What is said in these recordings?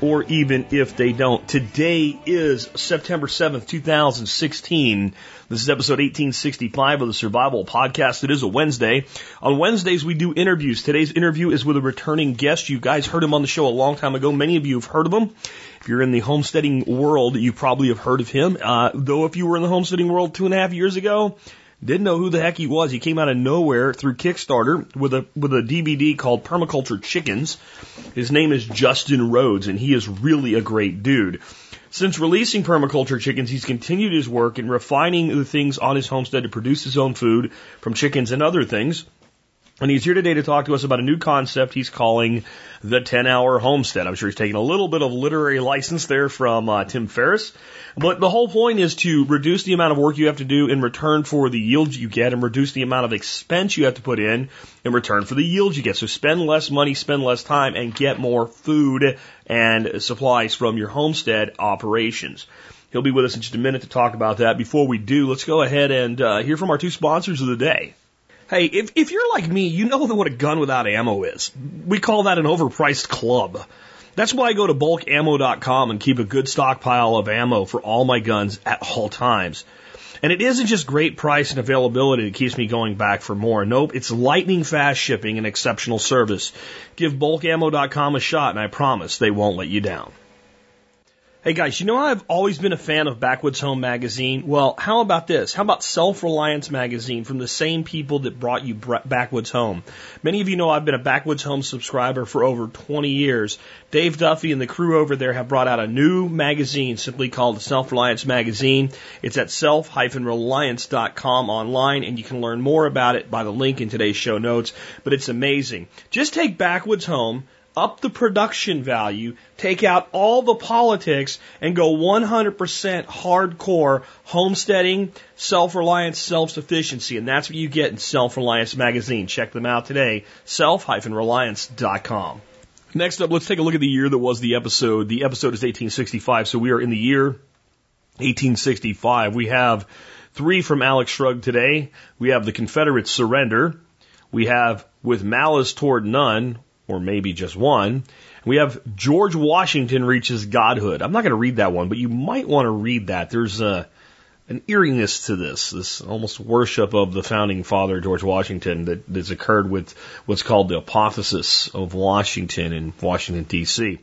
or even if they don't. Today is September 7th, 2016. This is episode 1865 of the Survival Podcast. It is a Wednesday. On Wednesdays, we do interviews. Today's interview is with a returning guest. You guys heard him on the show a long time ago. Many of you have heard of him. If you're in the homesteading world, you probably have heard of him. Uh, though if you were in the homesteading world two and a half years ago, didn't know who the heck he was. He came out of nowhere through Kickstarter with a with a DVD called Permaculture Chickens. His name is Justin Rhodes, and he is really a great dude. Since releasing Permaculture Chickens, he's continued his work in refining the things on his homestead to produce his own food from chickens and other things. And he's here today to talk to us about a new concept he's calling the 10 hour homestead. I'm sure he's taking a little bit of literary license there from uh, Tim Ferriss. But the whole point is to reduce the amount of work you have to do in return for the yield you get and reduce the amount of expense you have to put in in return for the yield you get. So spend less money, spend less time, and get more food and supplies from your homestead operations. He'll be with us in just a minute to talk about that. Before we do, let's go ahead and uh, hear from our two sponsors of the day. Hey, if, if you're like me, you know what a gun without ammo is. We call that an overpriced club. That's why I go to bulkammo.com and keep a good stockpile of ammo for all my guns at all times. And it isn't just great price and availability that keeps me going back for more. Nope, it's lightning fast shipping and exceptional service. Give bulkammo.com a shot and I promise they won't let you down. Hey guys, you know I've always been a fan of Backwoods Home Magazine? Well, how about this? How about Self Reliance Magazine from the same people that brought you Backwoods Home? Many of you know I've been a Backwoods Home subscriber for over 20 years. Dave Duffy and the crew over there have brought out a new magazine simply called Self Reliance Magazine. It's at self-reliance.com online and you can learn more about it by the link in today's show notes. But it's amazing. Just take Backwoods Home up the production value, take out all the politics, and go 100% hardcore homesteading, self-reliance, self-sufficiency. And that's what you get in Self-Reliance Magazine. Check them out today, self-reliance.com. Next up, let's take a look at the year that was the episode. The episode is 1865, so we are in the year 1865. We have three from Alex Shrugged today. We have the Confederate surrender. We have with malice toward none, or maybe just one. We have George Washington reaches godhood. I'm not going to read that one, but you might want to read that. There's a, an eeriness to this, this almost worship of the founding father, George Washington, that has occurred with what's called the apotheosis of Washington in Washington, D.C.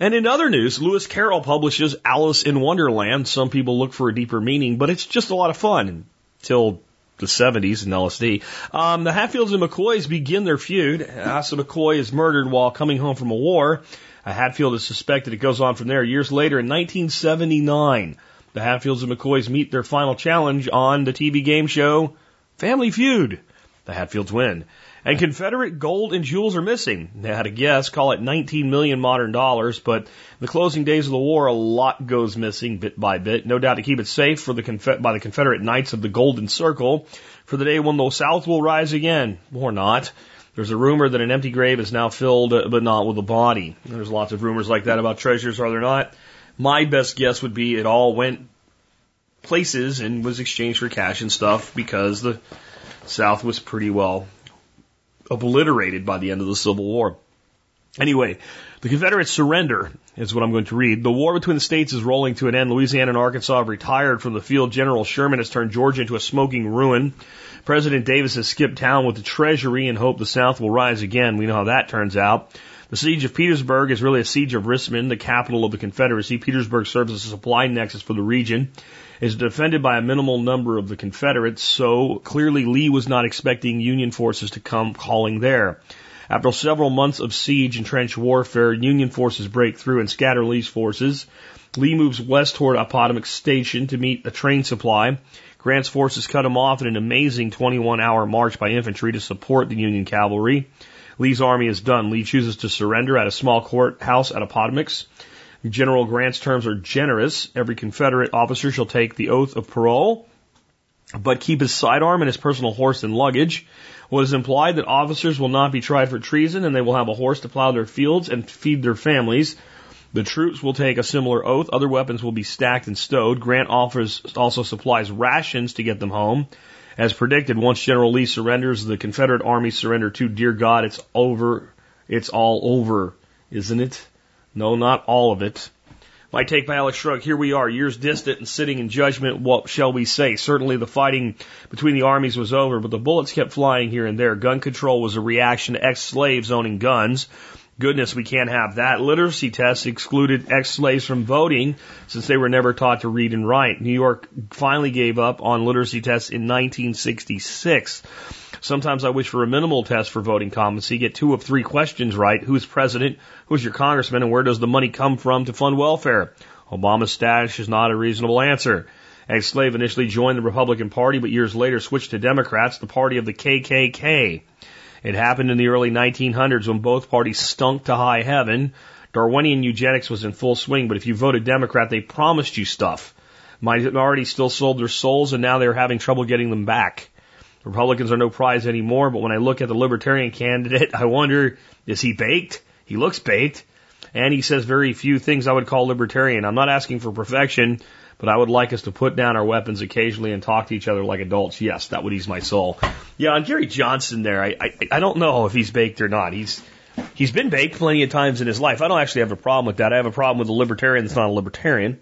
And in other news, Lewis Carroll publishes Alice in Wonderland. Some people look for a deeper meaning, but it's just a lot of fun until the 70s in LSD. Um, the Hatfields and McCoys begin their feud. Asa McCoy is murdered while coming home from a war. A Hatfield is suspected. It goes on from there. Years later, in 1979, the Hatfields and McCoys meet their final challenge on the TV game show Family Feud. The Hatfields win. And Confederate gold and jewels are missing. Had a guess, call it 19 million modern dollars, but the closing days of the war, a lot goes missing bit by bit. No doubt to keep it safe for the Confe- by the Confederate Knights of the Golden Circle for the day when the South will rise again, or not. There's a rumor that an empty grave is now filled, uh, but not with a body. There's lots of rumors like that about treasures, are there not? My best guess would be it all went places and was exchanged for cash and stuff because the South was pretty well obliterated by the end of the Civil War. Anyway, the Confederate surrender is what I'm going to read. The war between the states is rolling to an end. Louisiana and Arkansas have retired from the field. General Sherman has turned Georgia into a smoking ruin. President Davis has skipped town with the Treasury and hope the South will rise again. We know how that turns out. The siege of Petersburg is really a siege of Richmond, the capital of the Confederacy. Petersburg serves as a supply nexus for the region is defended by a minimal number of the Confederates, so clearly Lee was not expecting Union forces to come calling there. After several months of siege and trench warfare, Union forces break through and scatter Lee's forces. Lee moves west toward Appomattox Station to meet a train supply. Grant's forces cut him off in an amazing 21 hour march by infantry to support the Union cavalry. Lee's army is done. Lee chooses to surrender at a small courthouse at Appomattox. General Grant's terms are generous. Every Confederate officer shall take the oath of parole, but keep his sidearm and his personal horse and luggage. What is implied that officers will not be tried for treason and they will have a horse to plow their fields and feed their families. The troops will take a similar oath. Other weapons will be stacked and stowed. Grant offers also supplies rations to get them home. As predicted, once General Lee surrenders, the Confederate Army surrender too. Dear God, it's over. It's all over, isn't it? No, not all of it. My take by Alex Shrug. Here we are, years distant and sitting in judgment. What shall we say? Certainly the fighting between the armies was over, but the bullets kept flying here and there. Gun control was a reaction to ex-slaves owning guns. Goodness, we can't have that. Literacy tests excluded ex-slaves from voting since they were never taught to read and write. New York finally gave up on literacy tests in 1966. Sometimes I wish for a minimal test for voting competency. Get two of three questions right. Who's president? Who's your congressman? And where does the money come from to fund welfare? Obama's stash is not a reasonable answer. Ex-slave initially joined the Republican Party, but years later switched to Democrats, the party of the KKK. It happened in the early 1900s when both parties stunk to high heaven. Darwinian eugenics was in full swing, but if you voted Democrat, they promised you stuff. Minorities still sold their souls, and now they're having trouble getting them back. Republicans are no prize anymore, but when I look at the Libertarian candidate, I wonder, is he baked? He looks baked. And he says very few things I would call libertarian. I'm not asking for perfection, but I would like us to put down our weapons occasionally and talk to each other like adults. Yes, that would ease my soul. Yeah, on Gary Johnson there, I, I, I don't know if he's baked or not. He's, he's been baked plenty of times in his life. I don't actually have a problem with that. I have a problem with a libertarian that's not a libertarian.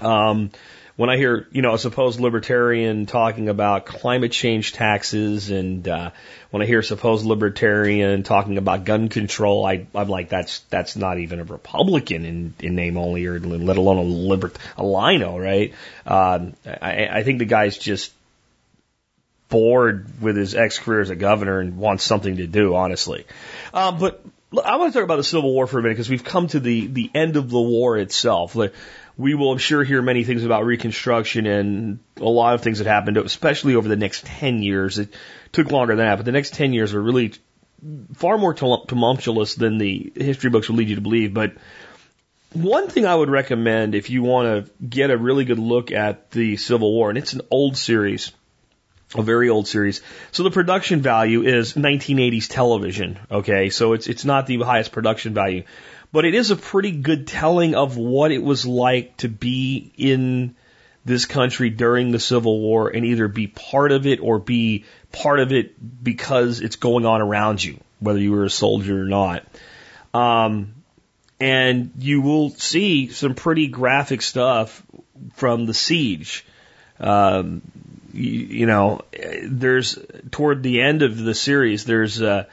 Um, when I hear, you know, a supposed libertarian talking about climate change taxes and, uh, when I hear a supposed libertarian talking about gun control, I, I'm like, that's, that's not even a Republican in, in name only or let alone a libert, a lino, right? Um, I, I think the guy's just bored with his ex career as a governor and wants something to do, honestly. Um, but I want to talk about the Civil War for a minute because we've come to the, the end of the war itself. We will, I'm sure, hear many things about Reconstruction and a lot of things that happened, especially over the next 10 years. It took longer than that, but the next 10 years are really far more tumultuous than the history books would lead you to believe. But one thing I would recommend if you want to get a really good look at the Civil War, and it's an old series, a very old series. So the production value is 1980s television. Okay, so it's it's not the highest production value, but it is a pretty good telling of what it was like to be in this country during the Civil War and either be part of it or be part of it because it's going on around you, whether you were a soldier or not. Um, and you will see some pretty graphic stuff from the siege. Um, you, you know, there's toward the end of the series, there's a,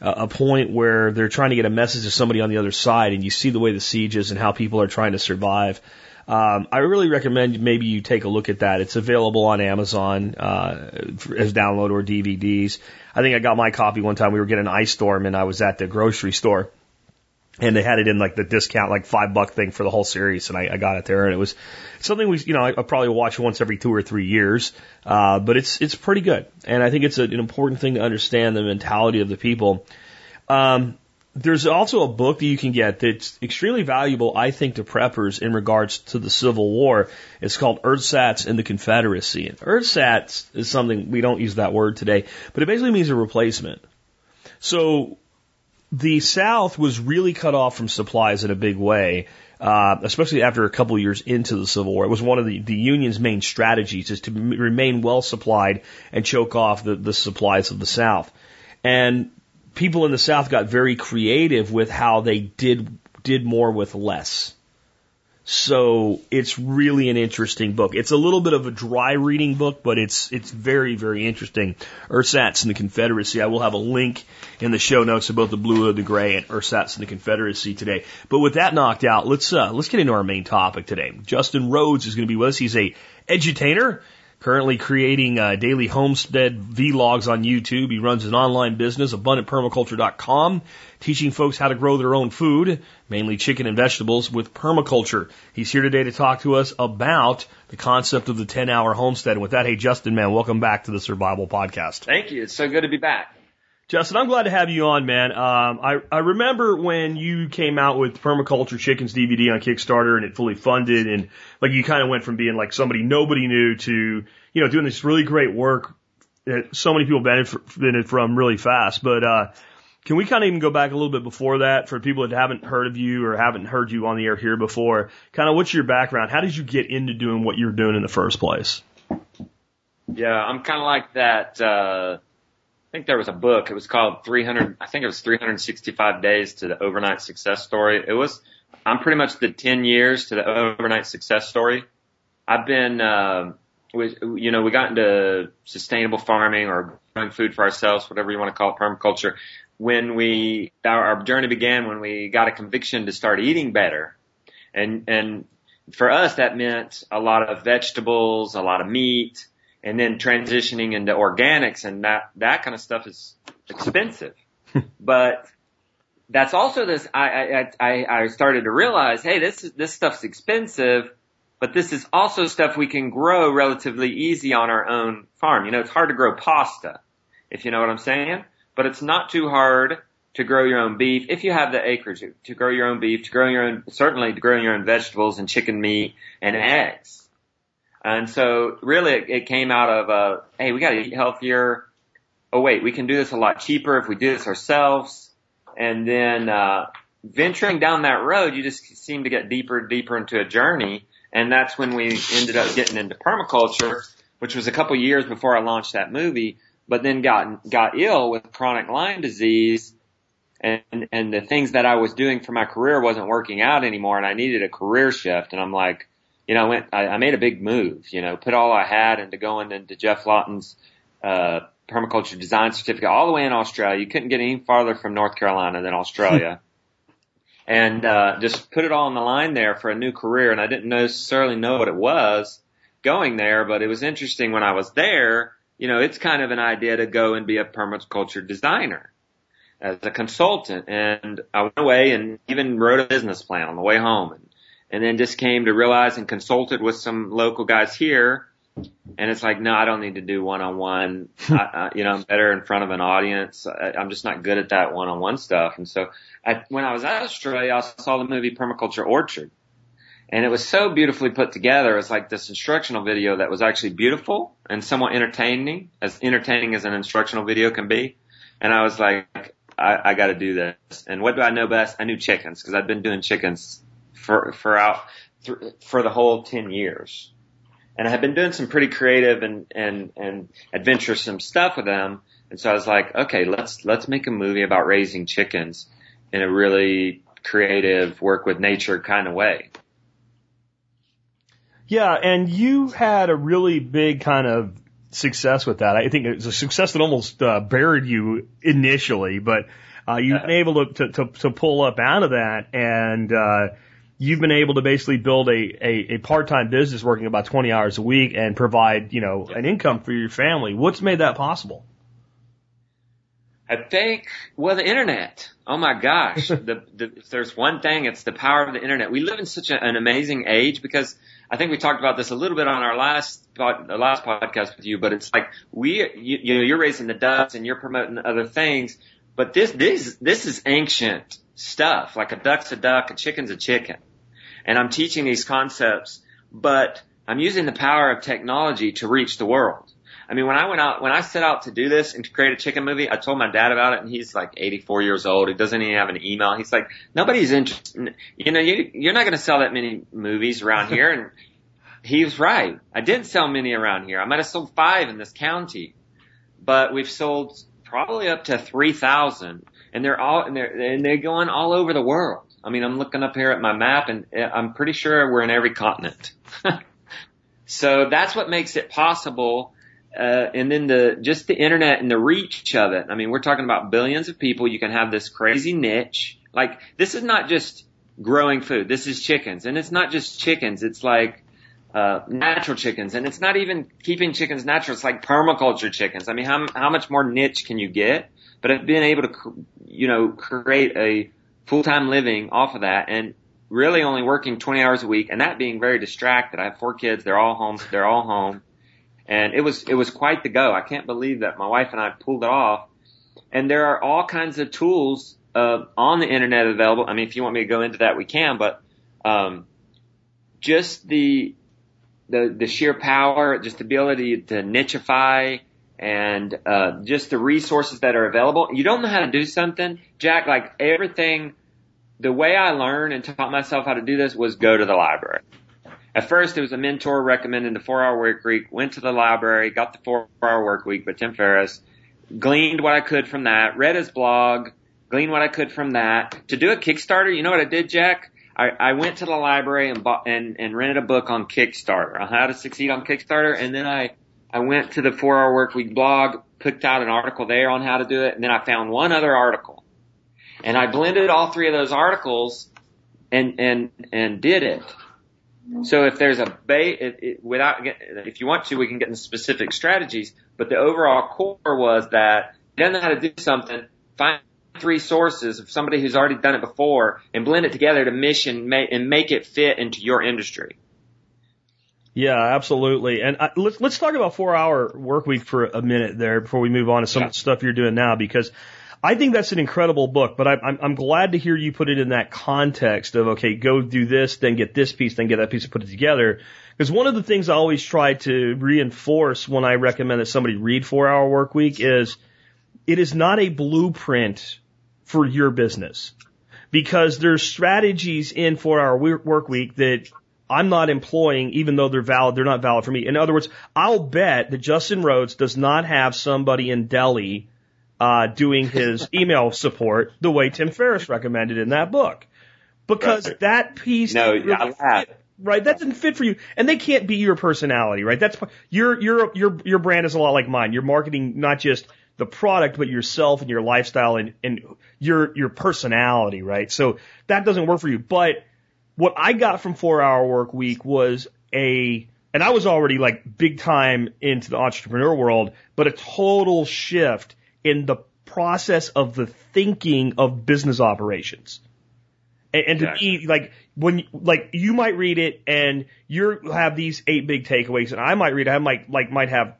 a point where they're trying to get a message to somebody on the other side, and you see the way the siege is and how people are trying to survive. Um, I really recommend maybe you take a look at that. It's available on Amazon uh, as download or DVDs. I think I got my copy one time. We were getting ice storm, and I was at the grocery store, and they had it in like the discount, like five buck thing for the whole series, and I, I got it there, and it was something we, you know, I, I probably watch once every two or three years, uh, but it's it's pretty good, and I think it's a, an important thing to understand the mentality of the people. Um, there's also a book that you can get that's extremely valuable, I think, to preppers in regards to the Civil War. It's called Ersatz in the Confederacy. And Ersatz is something we don't use that word today, but it basically means a replacement. So the South was really cut off from supplies in a big way, uh, especially after a couple years into the Civil War. It was one of the, the Union's main strategies is to remain well supplied and choke off the, the supplies of the South. And people in the South got very creative with how they did did more with less. So it's really an interesting book. It's a little bit of a dry reading book, but it's it's very very interesting. Ersatz in the Confederacy. I will have a link in the show notes about the blue or the gray and Ersatz in the Confederacy today. But with that knocked out, let's uh, let's get into our main topic today. Justin Rhodes is going to be with us. He's a edutainer Currently creating uh, daily homestead vlogs on YouTube. He runs an online business, abundantpermaculture.com, teaching folks how to grow their own food, mainly chicken and vegetables, with permaculture. He's here today to talk to us about the concept of the 10 hour homestead. And with that, hey, Justin, man, welcome back to the Survival Podcast. Thank you. It's so good to be back. Justin, I'm glad to have you on, man. Um, I, I remember when you came out with Permaculture Chickens DVD on Kickstarter and it fully funded and like you kind of went from being like somebody nobody knew to, you know, doing this really great work that so many people benefited from really fast. But uh, can we kind of even go back a little bit before that for people that haven't heard of you or haven't heard you on the air here before? Kind of what's your background? How did you get into doing what you're doing in the first place? Yeah, I'm kind of like that. Uh, think there was a book. It was called 300. I think it was 365 days to the overnight success story. It was. I'm pretty much the 10 years to the overnight success story. I've been, uh, we, you know, we got into sustainable farming or growing food for ourselves, whatever you want to call it, permaculture. When we, our, our journey began when we got a conviction to start eating better. And, and for us, that meant a lot of vegetables, a lot of meat, and then transitioning into organics and that, that kind of stuff is expensive. but that's also this, I, I, I, I started to realize, hey, this is, this stuff's expensive, but this is also stuff we can grow relatively easy on our own farm. You know, it's hard to grow pasta, if you know what I'm saying, but it's not too hard to grow your own beef if you have the acreage to grow your own beef, to grow your own, certainly to grow your own vegetables and chicken meat and eggs. And so really it, it came out of, uh, hey, we got to eat healthier. Oh wait, we can do this a lot cheaper if we do this ourselves. And then, uh, venturing down that road, you just seem to get deeper and deeper into a journey. And that's when we ended up getting into permaculture, which was a couple years before I launched that movie, but then got, got ill with chronic Lyme disease and, and the things that I was doing for my career wasn't working out anymore and I needed a career shift. And I'm like, you know, I went, I, I made a big move, you know, put all I had into going into Geoff Lawton's, uh, permaculture design certificate all the way in Australia. You couldn't get any farther from North Carolina than Australia. and, uh, just put it all on the line there for a new career. And I didn't necessarily know what it was going there, but it was interesting when I was there, you know, it's kind of an idea to go and be a permaculture designer as a consultant. And I went away and even wrote a business plan on the way home and, and then just came to realize and consulted with some local guys here. And it's like, no, I don't need to do one on one. You know, I'm better in front of an audience. I, I'm just not good at that one on one stuff. And so I, when I was at Australia, I saw the movie Permaculture Orchard and it was so beautifully put together. It's like this instructional video that was actually beautiful and somewhat entertaining, as entertaining as an instructional video can be. And I was like, I, I got to do this. And what do I know best? I knew chickens because I've been doing chickens for for out for the whole ten years, and I had been doing some pretty creative and and and adventuresome stuff with them. And so I was like, okay, let's let's make a movie about raising chickens in a really creative, work with nature kind of way. Yeah, and you had a really big kind of success with that. I think it was a success that almost uh, buried you initially, but uh, you've been able to, to, to, to pull up out of that and, uh, you've been able to basically build a, a, a part-time business working about 20 hours a week and provide, you know, an income for your family. What's made that possible? I think, well, the internet. Oh my gosh. the, the, if there's one thing, it's the power of the internet. We live in such a, an amazing age because I think we talked about this a little bit on our last pod, the last podcast with you, but it's like we, you, you know, you're raising the ducks and you're promoting other things, but this, this, this is ancient stuff. Like a duck's a duck, a chicken's a chicken. And I'm teaching these concepts, but I'm using the power of technology to reach the world. I mean, when I went out, when I set out to do this and to create a chicken movie, I told my dad about it and he's like 84 years old. He doesn't even have an email. He's like, nobody's interested. You know, you, you're not going to sell that many movies around here. And he was right. I didn't sell many around here. I might have sold five in this county, but we've sold probably up to 3,000 and they're all, and they're, and they're going all over the world. I mean, I'm looking up here at my map and uh, I'm pretty sure we're in every continent. so that's what makes it possible uh, and then the just the internet and the reach of it. I mean, we're talking about billions of people. You can have this crazy niche. Like this is not just growing food. This is chickens, and it's not just chickens. It's like uh, natural chickens, and it's not even keeping chickens natural. It's like permaculture chickens. I mean, how how much more niche can you get? But being able to, you know, create a full time living off of that, and really only working 20 hours a week, and that being very distracted. I have four kids. They're all home. They're all home and it was, it was quite the go. I can't believe that my wife and I pulled it off. And there are all kinds of tools, uh, on the internet available. I mean, if you want me to go into that, we can, but, um, just the, the, the sheer power, just the ability to nicheify and uh, just the resources that are available. You don't know how to do something, Jack. Like everything, the way I learned and taught myself how to do this was go to the library. At first, it was a mentor recommending the four hour work week, went to the library, got the four hour work week by Tim Ferriss, gleaned what I could from that, read his blog, gleaned what I could from that. To do a Kickstarter, you know what I did, Jack? I, I went to the library and bought and, and rented a book on Kickstarter on how to succeed on Kickstarter, and then I I went to the Four Hour Work Week blog, picked out an article there on how to do it, and then I found one other article, and I blended all three of those articles, and and and did it. So if there's a ba- it, it, without if you want to, we can get into specific strategies. But the overall core was that you don't know how to do something, find three sources of somebody who's already done it before and blend it together to mission and make it fit into your industry. Yeah, absolutely. And I, let's let's talk about four hour work week for a minute there before we move on to some yeah. stuff you're doing now because I think that's an incredible book, but I, I'm, I'm glad to hear you put it in that context of, okay, go do this, then get this piece, then get that piece and put it together. Because one of the things I always try to reinforce when I recommend that somebody read Four Hour Work Week is it is not a blueprint for your business. Because there's strategies in Four Hour Work Week that I'm not employing even though they're valid, they're not valid for me. In other words, I'll bet that Justin Rhodes does not have somebody in Delhi uh, doing his email support the way Tim Ferriss recommended in that book. Because right. that piece, no, really fit, right? That doesn't fit for you, and they can't be your personality, right? That's your your your your brand is a lot like mine. You're marketing not just the product, but yourself and your lifestyle and and your your personality, right? So that doesn't work for you. But what I got from Four Hour Work Week was a and I was already like big time into the entrepreneur world, but a total shift in the process of the thinking of business operations. And, and to me, like when like you might read it and you have these eight big takeaways, and I might read it, I might like might have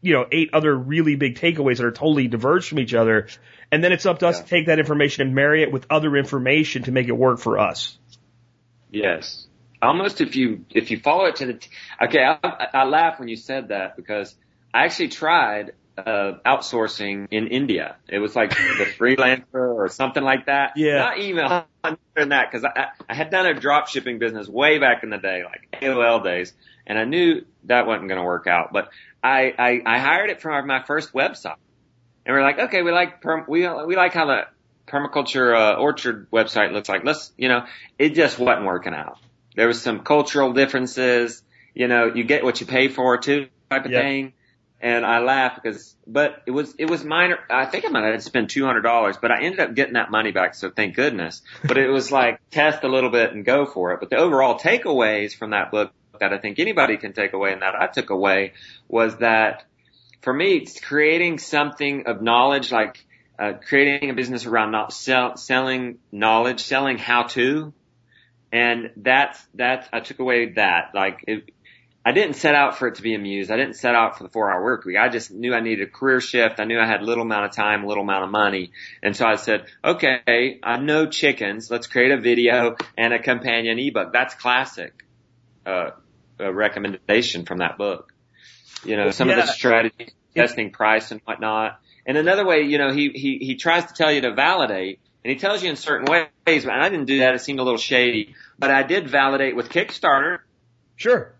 you know eight other really big takeaways that are totally diverged from each other, and then it's up to us yeah. to take that information and marry it with other information to make it work for us. Yes, almost if you if you follow it to the t- okay, I, I laugh when you said that because I actually tried uh, outsourcing in India. It was like the freelancer or something like that. Yeah. Not email than that because I, I had done a drop shipping business way back in the day, like AOL days, and I knew that wasn't going to work out. But I, I I hired it from my first website, and we're like, okay, we like perm, we we like how the permaculture uh, orchard website looks like. Let's you know, it just wasn't working out. There was some cultural differences. You know, you get what you pay for too, type of yep. thing and I laugh because, but it was, it was minor. I think I might have spent $200, but I ended up getting that money back. So thank goodness. But it was like test a little bit and go for it. But the overall takeaways from that book that I think anybody can take away and that I took away was that for me, it's creating something of knowledge, like uh, creating a business around not sell, selling knowledge, selling how to. And that's, that's, I took away that, like, it, I didn't set out for it to be amused. I didn't set out for the four hour work week. I just knew I needed a career shift. I knew I had little amount of time, little amount of money. And so I said, okay, I know chickens. Let's create a video and a companion ebook. That's classic, uh, a recommendation from that book. You know, some yeah. of the strategies, testing price and whatnot. And another way, you know, he, he, he tries to tell you to validate and he tells you in certain ways, and I didn't do that. It seemed a little shady, but I did validate with Kickstarter. Sure.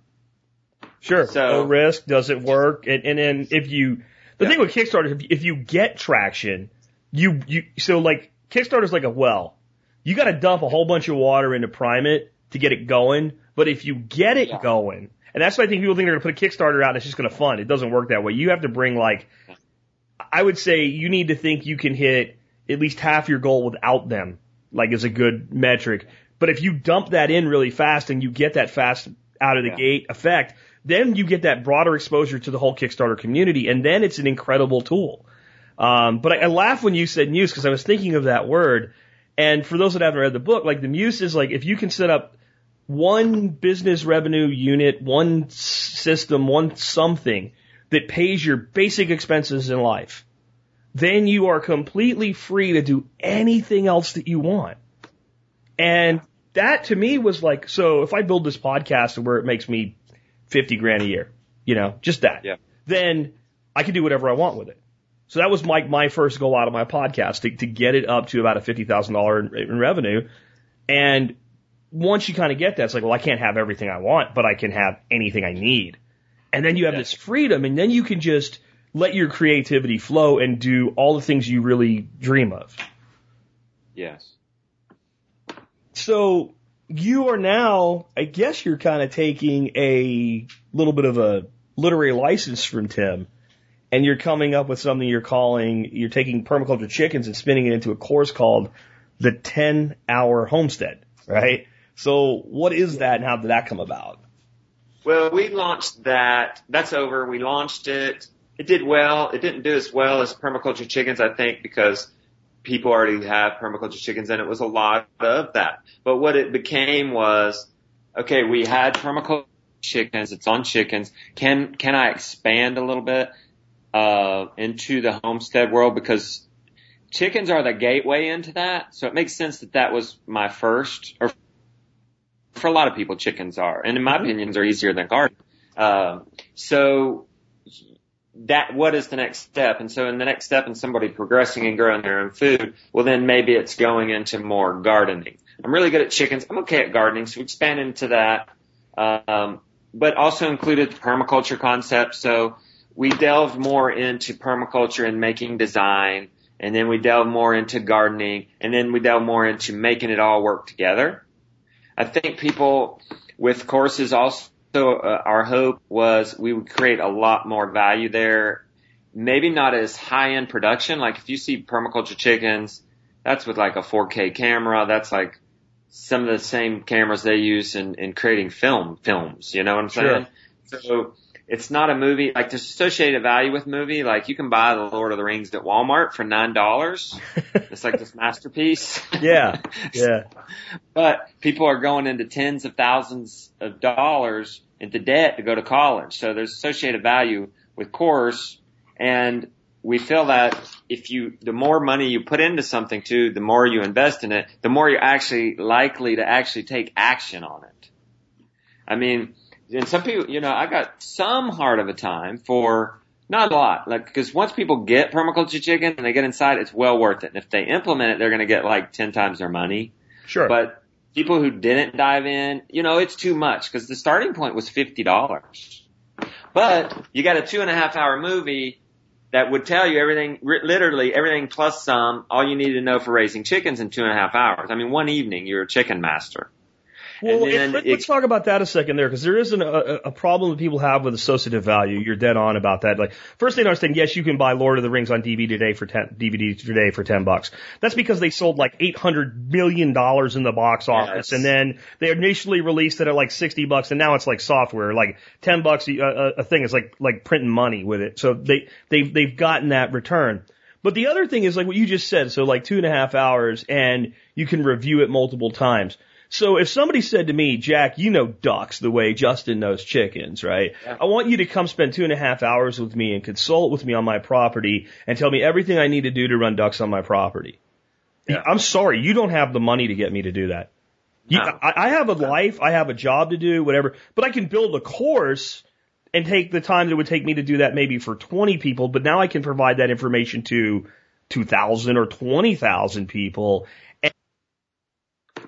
Sure. So no risk. Does it work? And, and then if you, the yeah. thing with Kickstarter, if, if you get traction, you, you, so like Kickstarter's like a well. You got to dump a whole bunch of water into prime it to get it going. But if you get it yeah. going, and that's why I think people think they're going to put a Kickstarter out and it's just going to fund. It doesn't work that way. You have to bring like, I would say you need to think you can hit at least half your goal without them, like is a good metric. But if you dump that in really fast and you get that fast out of the yeah. gate effect, then you get that broader exposure to the whole Kickstarter community, and then it's an incredible tool. Um, but I, I laugh when you said muse because I was thinking of that word. And for those that haven't read the book, like the muse is like if you can set up one business revenue unit, one system, one something that pays your basic expenses in life, then you are completely free to do anything else that you want. And that to me was like, so if I build this podcast where it makes me 50 grand a year, you know, just that. Yeah. Then I can do whatever I want with it. So that was my, my first goal out of my podcast to, to get it up to about a $50,000 in, in revenue. And once you kind of get that, it's like, well, I can't have everything I want, but I can have anything I need. And then you have this freedom and then you can just let your creativity flow and do all the things you really dream of. Yes. So you are now, I guess you're kind of taking a little bit of a literary license from Tim and you're coming up with something you're calling, you're taking permaculture chickens and spinning it into a course called the 10 hour homestead, right? So what is that and how did that come about? Well, we launched that. That's over. We launched it. It did well. It didn't do as well as permaculture chickens, I think, because people already have permaculture chickens and it was a lot of that. But what it became was, okay, we had permaculture chickens. It's on chickens. Can, can I expand a little bit? uh, into the homestead world because chickens are the gateway into that. So it makes sense that that was my first, or for a lot of people, chickens are, and in my mm-hmm. opinions, are easier than gardening. Uh, so that what is the next step? And so in the next step in somebody progressing and growing their own food, well then maybe it's going into more gardening. I'm really good at chickens. I'm okay at gardening, so we expand into that. Um, but also included the permaculture concept. So we delved more into permaculture and making design, and then we delved more into gardening, and then we delved more into making it all work together. I think people with courses also, uh, our hope was we would create a lot more value there. Maybe not as high end production. Like if you see permaculture chickens, that's with like a 4K camera. That's like some of the same cameras they use in, in creating film films. You know what I'm saying? Sure. So it's not a movie like there's associated value with movie. Like you can buy the Lord of the Rings at Walmart for nine dollars. it's like this masterpiece. Yeah, yeah. but people are going into tens of thousands of dollars into debt to go to college. So there's associated value with course, and we feel that if you, the more money you put into something too, the more you invest in it, the more you're actually likely to actually take action on it. I mean, and some people, you know, I got some hard of a time for not a lot, like because once people get permaculture chicken and they get inside, it's well worth it. And if they implement it, they're going to get like ten times their money. Sure. But people who didn't dive in, you know, it's too much because the starting point was fifty dollars. But you got a two and a half hour movie that would tell you everything, literally everything plus some, all you need to know for raising chickens in two and a half hours. I mean, one evening, you're a chicken master. Well, let, us talk about that a second there, because there is an, a, a problem that people have with associative value. You're dead on about that. Like, first thing I understand, yes, you can buy Lord of the Rings on DVD today for ten, DVD today for 10 bucks. That's because they sold like 800 million dollars in the box office, yes. and then they initially released it at like 60 bucks, and now it's like software, like 10 bucks a, a thing It's like, like printing money with it. So they, they've, they've gotten that return. But the other thing is like what you just said, so like two and a half hours and you can review it multiple times. So if somebody said to me, Jack, you know ducks the way Justin knows chickens, right? Yeah. I want you to come spend two and a half hours with me and consult with me on my property and tell me everything I need to do to run ducks on my property. Yeah. I'm sorry, you don't have the money to get me to do that. You. I, I have a life, I have a job to do, whatever, but I can build a course and take the time that it would take me to do that maybe for 20 people, but now I can provide that information to 2,000 or 20,000 people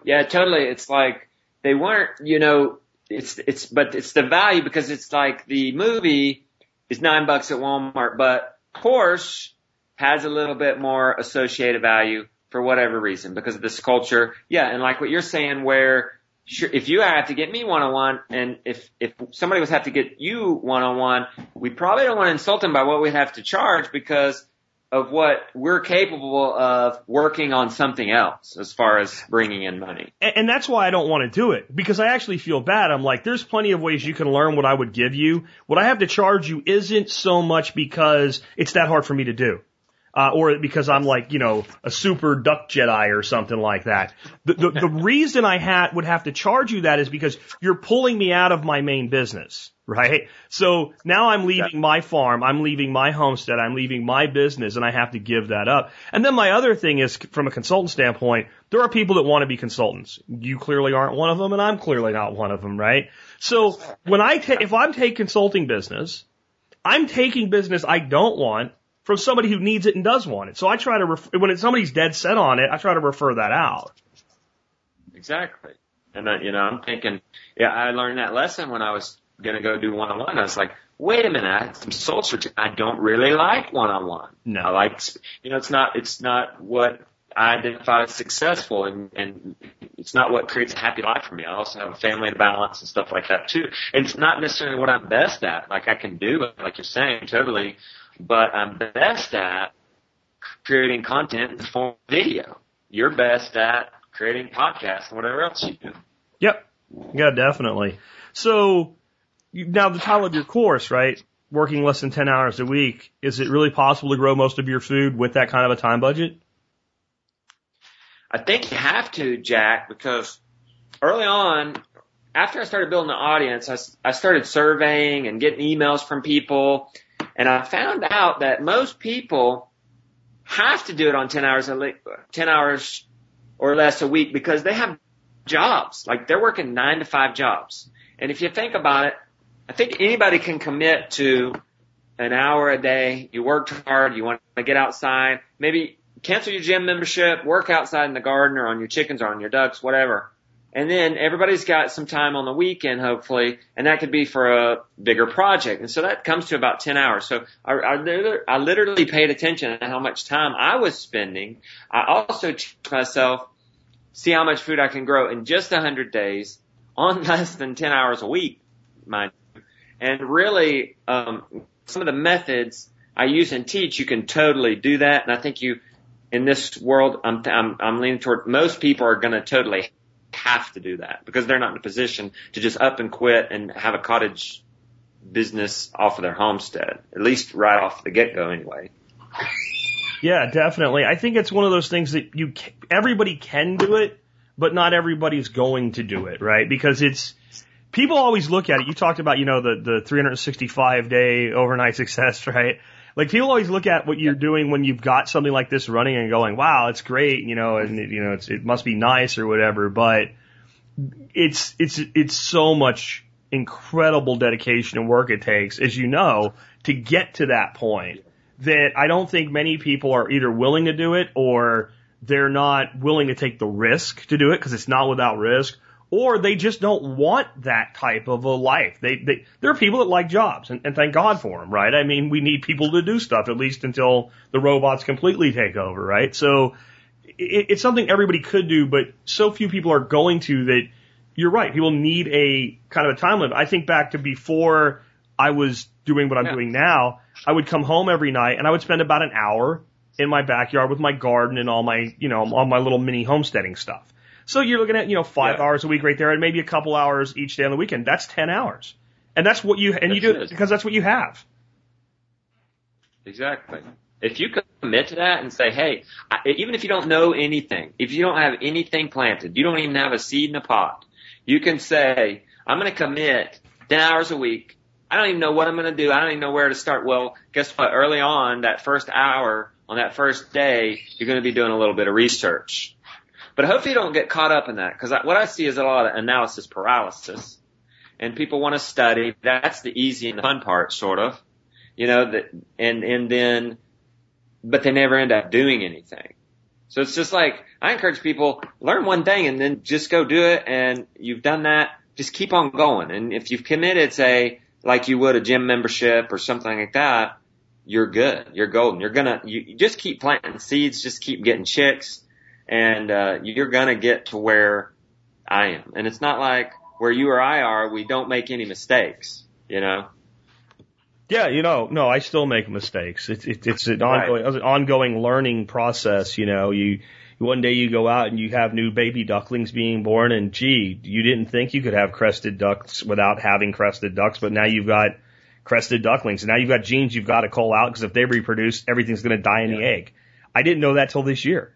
yeah, totally. It's like they weren't, you know, it's, it's, but it's the value because it's like the movie is nine bucks at Walmart, but Porsche has a little bit more associated value for whatever reason because of this culture. Yeah. And like what you're saying where sure, if you have to get me one on one and if, if somebody was have to get you one on one, we probably don't want to insult them by what we have to charge because of what we're capable of working on something else as far as bringing in money. And, and, that's why I don't want to do it because I actually feel bad. I'm like, there's plenty of ways you can learn what I would give you. What I have to charge you isn't so much because it's that hard for me to do uh, or because I'm like, you know, a super duck Jedi or something like that. The, the, the reason I ha- would have to charge you that is because you're pulling me out of my main business, right? So now I'm leaving yeah. my farm, I'm leaving my homestead, I'm leaving my business, and I have to give that up. And then my other thing is, from a consultant standpoint, there are people that want to be consultants. You clearly aren't one of them, and I'm clearly not one of them, right? So when I take, if I'm take consulting business, I'm taking business I don't want from somebody who needs it and does want it. So I try to, ref- when somebody's dead set on it, I try to refer that out. Exactly. And I, you know, I'm thinking, yeah, I learned that lesson when I was going to go do one on one. I was like, wait a minute, I had some soul searching. I don't really like one on one. No. I like, you know, it's not, it's not what I identify as successful and, and it's not what creates a happy life for me. I also have a family to balance and stuff like that too. And it's not necessarily what I'm best at. Like I can do like you're saying, totally. But I'm best at creating content in the form of video. You're best at creating podcasts and whatever else you do. Yep. Yeah, definitely. So now the title of your course, right? Working less than 10 hours a week. Is it really possible to grow most of your food with that kind of a time budget? I think you have to, Jack, because early on, after I started building the audience, I, I started surveying and getting emails from people, and I found out that most people have to do it on 10 hours a le- 10 hours or less a week because they have jobs. Like they're working nine to five jobs. And if you think about it, I think anybody can commit to an hour a day. You worked hard. You want to get outside. Maybe cancel your gym membership, work outside in the garden or on your chickens or on your ducks, whatever. And then everybody's got some time on the weekend, hopefully, and that could be for a bigger project. And so that comes to about 10 hours. So I, I, I literally paid attention to how much time I was spending. I also checked myself, see how much food I can grow in just 100 days on less than 10 hours a week, mind you. And really, um, some of the methods I use and teach, you can totally do that. And I think you, in this world, I'm, I'm, I'm leaning toward most people are going to totally have to do that because they're not in a position to just up and quit and have a cottage business off of their homestead, at least right off the get go anyway. Yeah, definitely. I think it's one of those things that you, everybody can do it, but not everybody's going to do it, right? Because it's, people always look at it. You talked about, you know, the, the 365 day overnight success, right? Like people always look at what you're doing when you've got something like this running and going, wow, it's great, you know, and you know, it's, it must be nice or whatever, but it's, it's, it's so much incredible dedication and work it takes, as you know, to get to that point that I don't think many people are either willing to do it or they're not willing to take the risk to do it because it's not without risk or they just don't want that type of a life. They, they, there are people that like jobs and, and thank God for them, right? I mean, we need people to do stuff at least until the robots completely take over, right? So it, it's something everybody could do, but so few people are going to that you're right. People need a kind of a time limit. I think back to before I was doing what I'm Yeah. doing now. I would come home every night and I would spend about an hour in my backyard with my garden and all my, you know, all my little mini homesteading stuff. So you're looking at, you know, five Yeah. hours a week right there and maybe a couple hours each day on the weekend. That's 10 hours. And that's what you, and you do it. because that's what you have. Exactly. If you commit to that and say, hey, I, even if you don't know anything, if you don't have anything planted, you don't even have a seed in a pot, you can say, I'm going to commit 10 hours a week. I don't even know what I'm going to do. I don't even know where to start. Well, guess what? Early on, that first hour on that first day, you're going to be doing a little bit of research. But hopefully you don't get caught up in that because what I see is a lot of analysis paralysis and people want to study. That's the easy and the fun part, sort of, you know, that, and, and then, but they never end up doing anything. So it's just like, I encourage people, learn one thing and then just go do it. And you've done that, just keep on going. And if you've committed, say, like you would a gym membership or something like that, you're good. You're golden. You're gonna, you, you just keep planting seeds, just keep getting chicks and, uh, you're gonna get to where I am. And it's not like where you or I are, we don't make any mistakes, you know? Yeah, you know, no, I still make mistakes. It's it, it's an ongoing an ongoing learning process. You know, you one day you go out and you have new baby ducklings being born, and gee, you didn't think you could have crested ducks without having crested ducks, but now you've got crested ducklings, and now you've got genes you've got to cull out because if they reproduce, everything's going to die in the egg. I didn't know that till this year,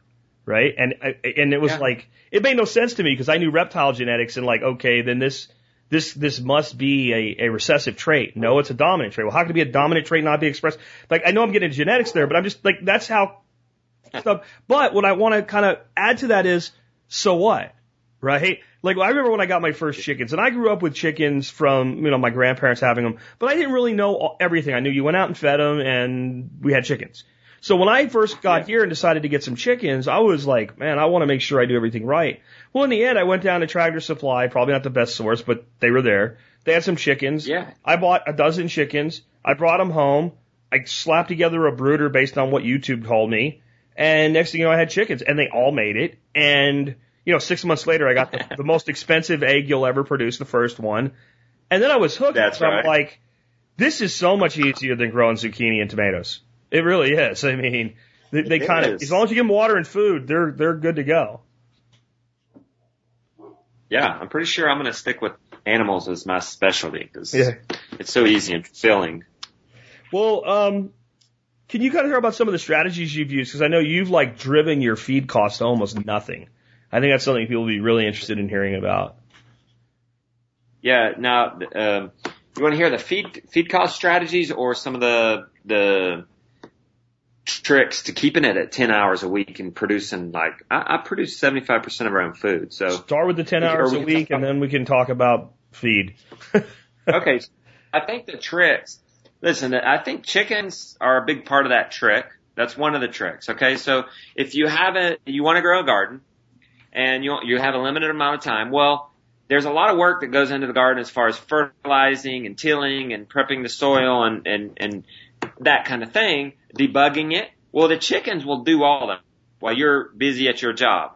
right? And I- and it was Yeah. like it made no sense to me because I knew reptile genetics and like okay, then this this this must be a, a recessive trait. No, it's a dominant trait. Well, how can it be a dominant trait and not be expressed? Like I know I'm getting genetics there, but I'm just like that's how stuff. But what I want to kind of add to that is, so what, right? Like I remember when I got my first chickens, and I grew up with chickens from you know my grandparents having them, but I didn't really know everything. I knew you went out and fed them, and we had chickens. So when I first got Yeah. here and decided to get some chickens, I was like, man, I want to make sure I do everything right. Well, in the end, I went down to Tractor Supply, probably not the best source, but they were there. They had some chickens. Yeah. I bought a dozen chickens. I brought them home. I slapped together a brooder based on what YouTube told me. And next thing you know, I had chickens and they all made it. And, you know, six months later, I got the, the most expensive egg you'll ever produce, the first one. And then I was hooked. That's So I'm right. like, this is so much easier than growing zucchini and tomatoes. It really is. I mean, they, they kind of, as long as you give them water and food, they're, they're good to go. Yeah, I'm pretty sure I'm going to stick with animals as my specialty because Yeah. it's so easy and fulfilling. Well, um, can you kind of hear about some of the strategies you've used? Because I know you've like driven your feed cost to almost nothing. I think that's something people will be really interested in hearing about. Yeah. Now, um, you want to hear the feed feed cost strategies or some of the the tricks to keeping it at 10 hours a week and producing like I, I produce 75% of our own food. So Start with the 10 hours a week and then we can talk about feed. okay, I think the tricks. Listen, I think chickens are a big part of that trick. That's one of the tricks. Okay, so if you have a, you want to grow a garden, and you you have a limited amount of time, well, there's a lot of work that goes into the garden as far as fertilizing and tilling and prepping the soil and and and that kind of thing, debugging it. Well, the chickens will do all that while you're busy at your job.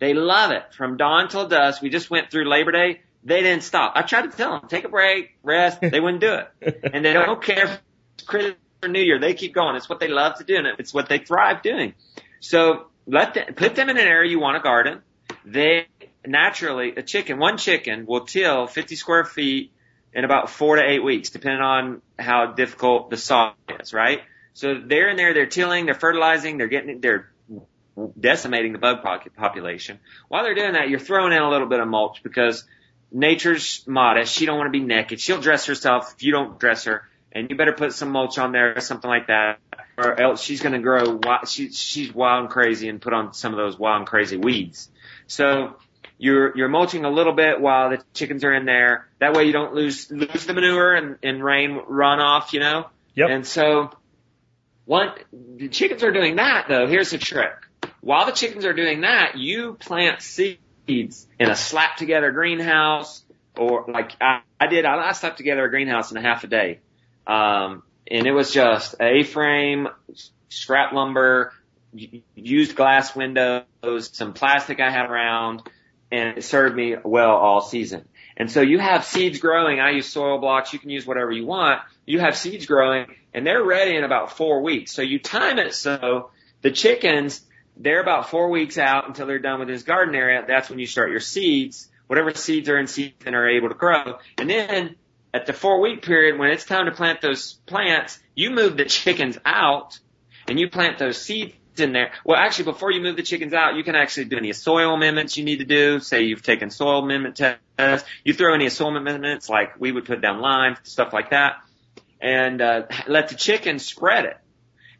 They love it from dawn till dusk. We just went through Labor Day. They didn't stop. I tried to tell them, take a break, rest. They wouldn't do it. And they don't care if it's Christmas or New Year. They keep going. It's what they love to do and it's what they thrive doing. So let them, put them in an area you want to garden. They naturally, a chicken, one chicken will till 50 square feet in about four to eight weeks, depending on how difficult the soil is, right? So they're in there, they're tilling, they're fertilizing, they're getting, they're decimating the bug population. While they're doing that, you're throwing in a little bit of mulch because nature's modest. She don't want to be naked. She'll dress herself if you don't dress her, and you better put some mulch on there or something like that, or else she's going to grow. She, she's wild and crazy and put on some of those wild and crazy weeds. So you're you're mulching a little bit while the chickens are in there. That way you don't lose lose the manure and, and rain runoff. You know. Yep. And so, one the chickens are doing that though. Here's the trick. While the chickens are doing that, you plant seeds in a slap together greenhouse, or like I, I did. I, I slapped together a greenhouse in a half a day, um, and it was just A-frame, scrap lumber, used glass windows, some plastic I had around, and it served me well all season. And so you have seeds growing. I use soil blocks. You can use whatever you want. You have seeds growing and they're ready in about four weeks. So you time it so the chickens, they're about four weeks out until they're done with this garden area. That's when you start your seeds. Whatever seeds are in season are able to grow. And then at the four week period, when it's time to plant those plants, you move the chickens out and you plant those seeds in there. Well, actually, before you move the chickens out, you can actually do any soil amendments you need to do. Say you've taken soil amendment tests. You throw any soil amendments like we would put down lime, stuff like that, and uh, let the chickens spread it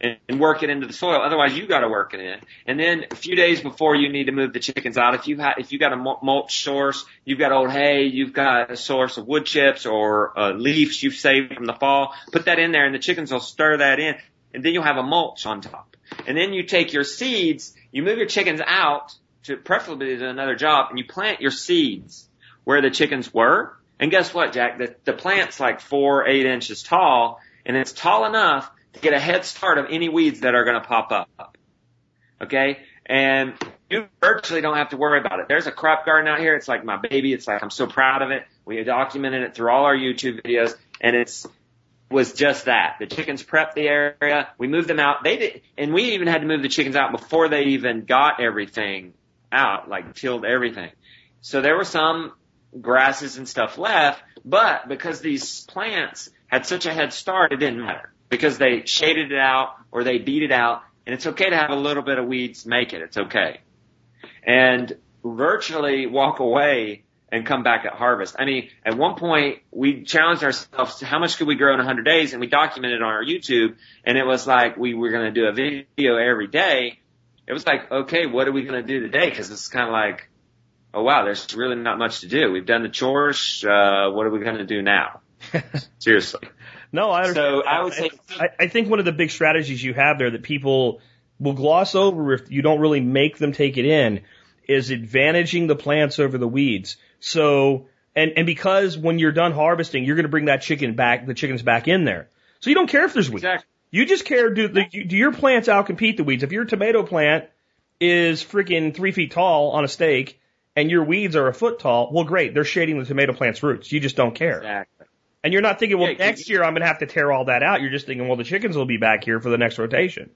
and, work it into the soil. Otherwise, you got to work it in. And then a few days before you need to move the chickens out, if you ha- if you got a mulch source, you've got old hay, you've got a source of wood chips or uh, leaves you've saved from the fall, put that in there, and the chickens will stir that in, and then you'll have a mulch on top. And then you take your seeds, you move your chickens out to preferably to another job, and you plant your seeds where the chickens were. And guess what, Jack? The, the plant's like four, eight inches tall, and it's tall enough to get a head start of any weeds that are going to pop up. Okay? And you virtually don't have to worry about it. There's a crop garden out here. It's like my baby. It's like I'm so proud of it. We documented it through all our YouTube videos, and it's was just that. The chickens prepped the area. We moved them out. They did, and we even had to move the chickens out before they even got everything out, like tilled everything. So there were some grasses and stuff left, but because these plants had such a head start, it didn't matter because they shaded it out or they beat it out. And it's okay to have a little bit of weeds make it. It's okay. And virtually walk away and come back at harvest. I mean, at one point we challenged ourselves, how much could we grow in 100 days? And we documented on our YouTube and it was like we were going to do a video every day. It was like, okay, what are we going to do today? Cause it's kind of like, oh wow, there's really not much to do. We've done the chores. Uh, what are we going to do now? Seriously. No, I don't. So I would say, I, I think one of the big strategies you have there that people will gloss over if you don't really make them take it in is advantaging the plants over the weeds. So, and, and because when you're done harvesting, you're going to bring that chicken back, the chickens back in there. So you don't care if there's weeds. exactly. You just care, do, the, do your plants outcompete the weeds? If your tomato plant is freaking three feet tall on a stake and your weeds are a foot tall, well great, they're shading the tomato plant's roots. You just don't care. Exactly. And you're not thinking, well, Yeah, next year I'm going to have to tear all that out. You're just thinking, well, the chickens will be back here for the next rotation.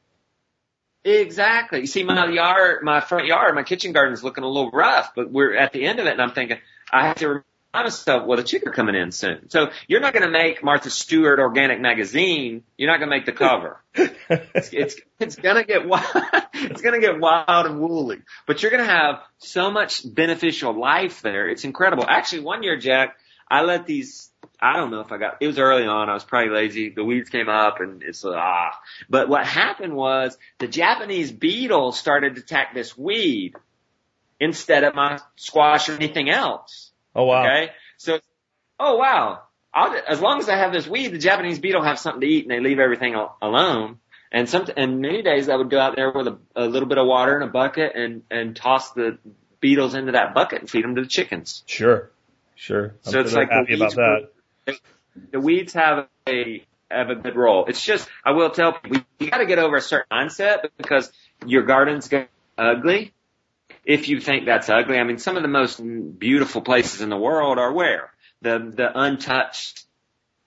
Exactly. You see, my yard, my front yard, my kitchen garden is looking a little rough, but we're at the end of it, and I'm thinking I have to remind myself, well, the chicken are coming in soon. So you're not going to make Martha Stewart Organic Magazine. You're not going to make the cover. it's it's, it's going to get wild. it's going to get wild and woolly, but you're going to have so much beneficial life there. It's incredible. Actually, one year, Jack, I let these. I don't know if I got, it was early on. I was probably lazy. The weeds came up and it's, ah. But what happened was the Japanese beetle started to attack this weed instead of my squash or anything else. Oh wow. Okay. So, oh wow. I'll, as long as I have this weed, the Japanese beetle have something to eat and they leave everything al- alone. And some, and many days I would go out there with a, a little bit of water in a bucket and, and toss the beetles into that bucket and feed them to the chickens. Sure. Sure. I'm So it's like they're the happy about weeds that. The weeds have a, have a good role. It's just, I will tell people, you gotta get over a certain mindset because your garden's get ugly. If you think that's ugly, I mean, some of the most beautiful places in the world are where? The, the untouched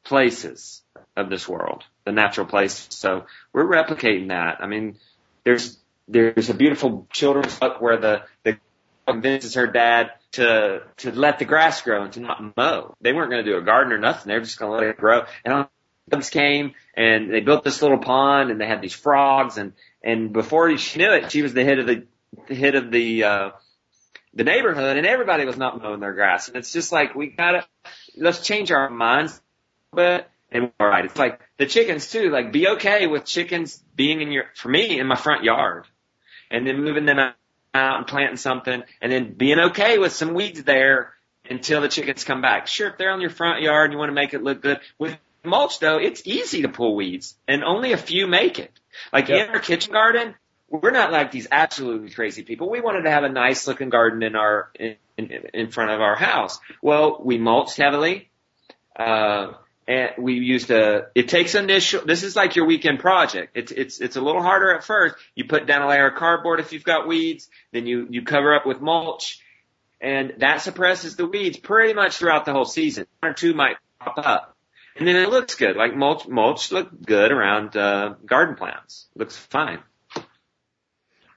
places of this world, the natural places. So we're replicating that. I mean, there's, there's a beautiful children's book where the, the convinces her dad to to let the grass grow and to not mow. They weren't going to do a garden or nothing. They were just going to let it grow. And all bugs came and they built this little pond and they had these frogs and and before she knew it, she was the head of the the head of the uh the neighborhood and everybody was not mowing their grass. And it's just like we gotta let's change our minds a bit. And all right, it's like the chickens too. Like be okay with chickens being in your for me in my front yard, and then moving them out out and planting something and then being okay with some weeds there until the chickens come back. Sure, if they're on your front yard and you want to make it look good. With mulch though, it's easy to pull weeds and only a few make it. Like Yep. in our kitchen garden, we're not like these absolutely crazy people. We wanted to have a nice looking garden in our, in, in, front of our house. Well, we mulched heavily. Uh, and we used a, it takes initial, this is like your weekend project. It's, it's, it's a little harder at first. You put down a layer of cardboard if you've got weeds, then you, you cover up with mulch, and that suppresses the weeds pretty much throughout the whole season. One or two might pop up. And then it looks good. Like mulch, mulch look good around, uh, garden plants. Looks fine.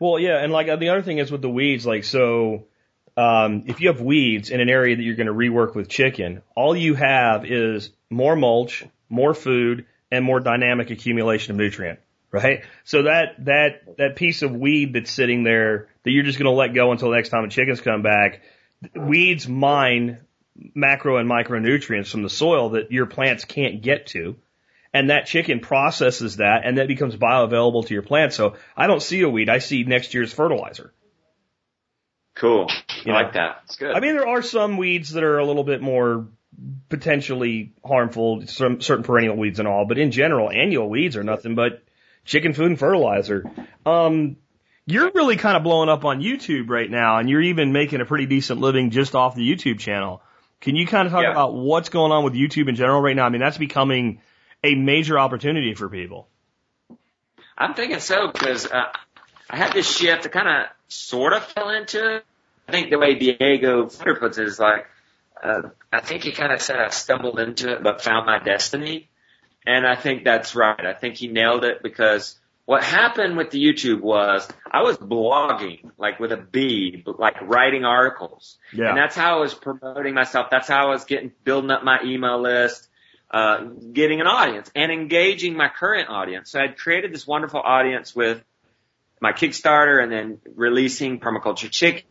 Well, yeah, and like the other thing is with the weeds, like so, um, if you have weeds in an area that you're going to rework with chicken, all you have is more mulch, more food, and more dynamic accumulation of nutrient, right? So that that that piece of weed that's sitting there that you're just going to let go until the next time the chickens come back, weeds mine macro and micronutrients from the soil that your plants can't get to. And that chicken processes that and that becomes bioavailable to your plant. So I don't see a weed. I see next year's fertilizer. Cool. You I know. like that. It's good. I mean, there are some weeds that are a little bit more potentially harmful, some certain perennial weeds and all, but in general, annual weeds are nothing but chicken food and fertilizer. Um, you're really kind of blowing up on YouTube right now, and you're even making a pretty decent living just off the YouTube channel. Can you kind of talk Yeah. about what's going on with YouTube in general right now? I mean, that's becoming a major opportunity for people. I'm thinking so because uh, I had this shift. I kind of sort of fell into it. I think the way Diego Footer puts it is like, uh, I think he kind of said I stumbled into it but found my destiny. And I think that's right. I think he nailed it because what happened with the YouTube was I was blogging like with a B, but like writing articles. Yeah. And that's how I was promoting myself. That's how I was getting, building up my email list, uh, getting an audience and engaging my current audience. So I'd created this wonderful audience with my Kickstarter and then releasing Permaculture Chicken.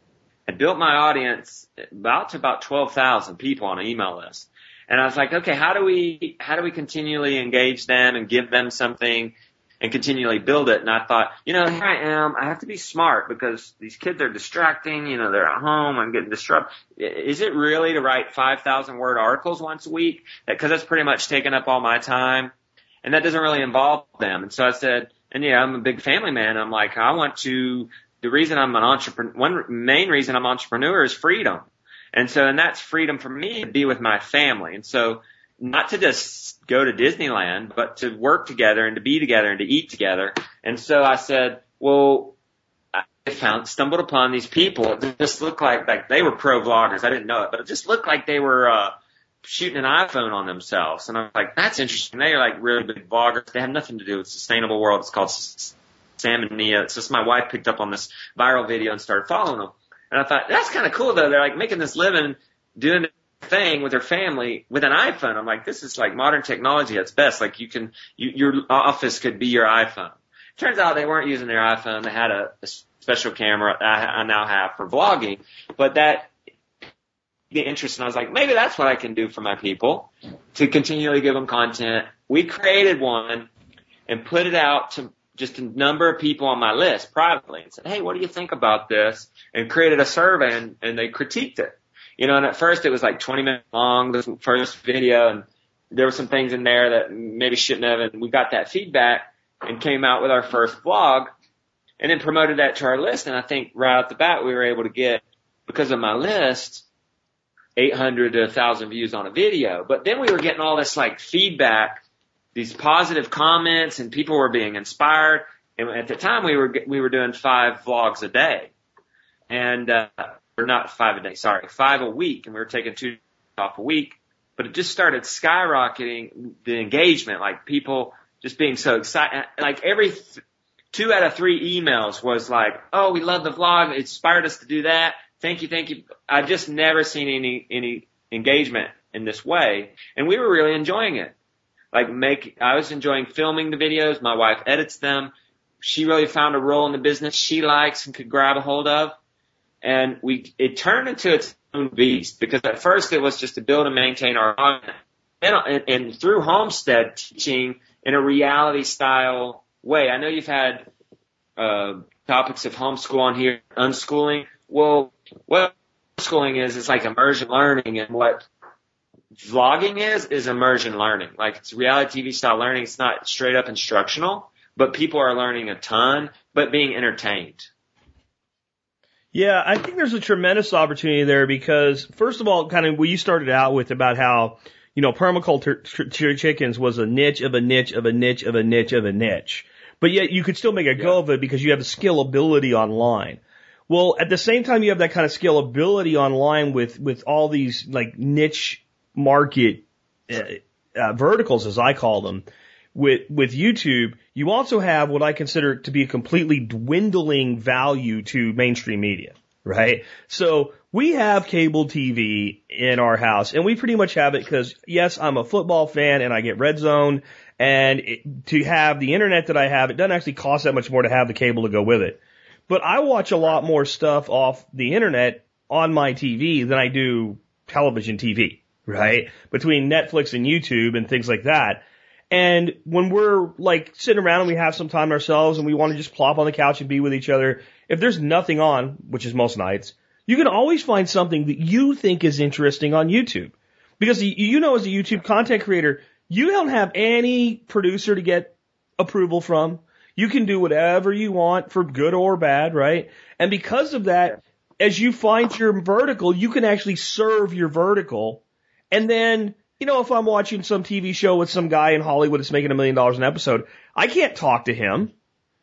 I built my audience about to about 12,000 people on an email list. And I was like, okay, how do we, how do we continually engage them and give them something and continually build it. And I thought, you know, here I am. I have to be smart because these kids are distracting. You know, they're at home. I'm getting disrupted. Is it really to write 5,000 word articles once a week? Because that's pretty much taking up all my time. And that doesn't really involve them. And so I said, and yeah, I'm a big family man. I'm like, I want to, the reason I'm an entrepreneur, one main reason I'm entrepreneur is freedom. And so, and that's freedom for me to be with my family. And so, not to just go to Disneyland, but to work together and to be together and to eat together. And so I said, well, I found, stumbled upon these people. It just looked like, like they were pro vloggers. I didn't know it, but it just looked like they were, uh, shooting an iPhone on themselves. And I'm like, that's interesting. They are like really big vloggers. They have nothing to do with sustainable world. It's called Sam and Nia. Just my wife picked up on this viral video and started following them. And I thought, that's kind of cool though. They're like making this living doing thing with their family with an iPhone. I'm like, this is like modern technology at its best. Like you can, you, your office could be your iPhone. Turns out they weren't using their iPhone. They had a, a special camera I, I now have for vlogging, but that the interest and I was like, maybe that's what I can do for my people to continually give them content. We created one and put it out to just a number of people on my list privately and said, Hey, what do you think about this? And created a survey and, and they critiqued it. You know, and at first it was like 20 minutes long, this first video, and there were some things in there that maybe shouldn't have, and we got that feedback and came out with our first vlog and then promoted that to our list. And I think right off the bat we were able to get, because of my list, 800 to 1000 views on a video. But then we were getting all this like feedback, these positive comments and people were being inspired. And at the time we were, we were doing five vlogs a day. And, uh, or not five a day, sorry, five a week, and we were taking two off a week. But it just started skyrocketing the engagement, like people just being so excited. Like every th- two out of three emails was like, "Oh, we love the vlog. It inspired us to do that. Thank you, thank you." I just never seen any any engagement in this way, and we were really enjoying it. Like make, I was enjoying filming the videos. My wife edits them. She really found a role in the business she likes and could grab a hold of and we it turned into its own beast because at first it was just to build and maintain our. And, and, through Homestead teaching in a reality style way. I know you've had uh, topics of homeschool on here, unschooling. Well, what schooling is is like immersion learning, and what vlogging is is immersion learning. Like it's reality TV style learning. It's not straight up instructional, but people are learning a ton, but being entertained. Yeah, I think there's a tremendous opportunity there because, first of all, kind of what you started out with about how, you know, permaculture chickens was a niche of a niche of a niche of a niche of a niche. But yet you could still make a go of it because you have the scalability online. Well, at the same time, you have that kind of scalability online with, with all these like niche market uh, uh, verticals, as I call them with, with YouTube, you also have what I consider to be a completely dwindling value to mainstream media, right? So we have cable TV in our house and we pretty much have it because yes, I'm a football fan and I get red zone and it, to have the internet that I have, it doesn't actually cost that much more to have the cable to go with it. But I watch a lot more stuff off the internet on my TV than I do television TV, right? Between Netflix and YouTube and things like that. And when we're like sitting around and we have some time ourselves and we want to just plop on the couch and be with each other, if there's nothing on, which is most nights, you can always find something that you think is interesting on YouTube. Because you know, as a YouTube content creator, you don't have any producer to get approval from. You can do whatever you want for good or bad, right? And because of that, as you find your vertical, you can actually serve your vertical and then you know, if I'm watching some TV show with some guy in Hollywood that's making a million dollars an episode, I can't talk to him.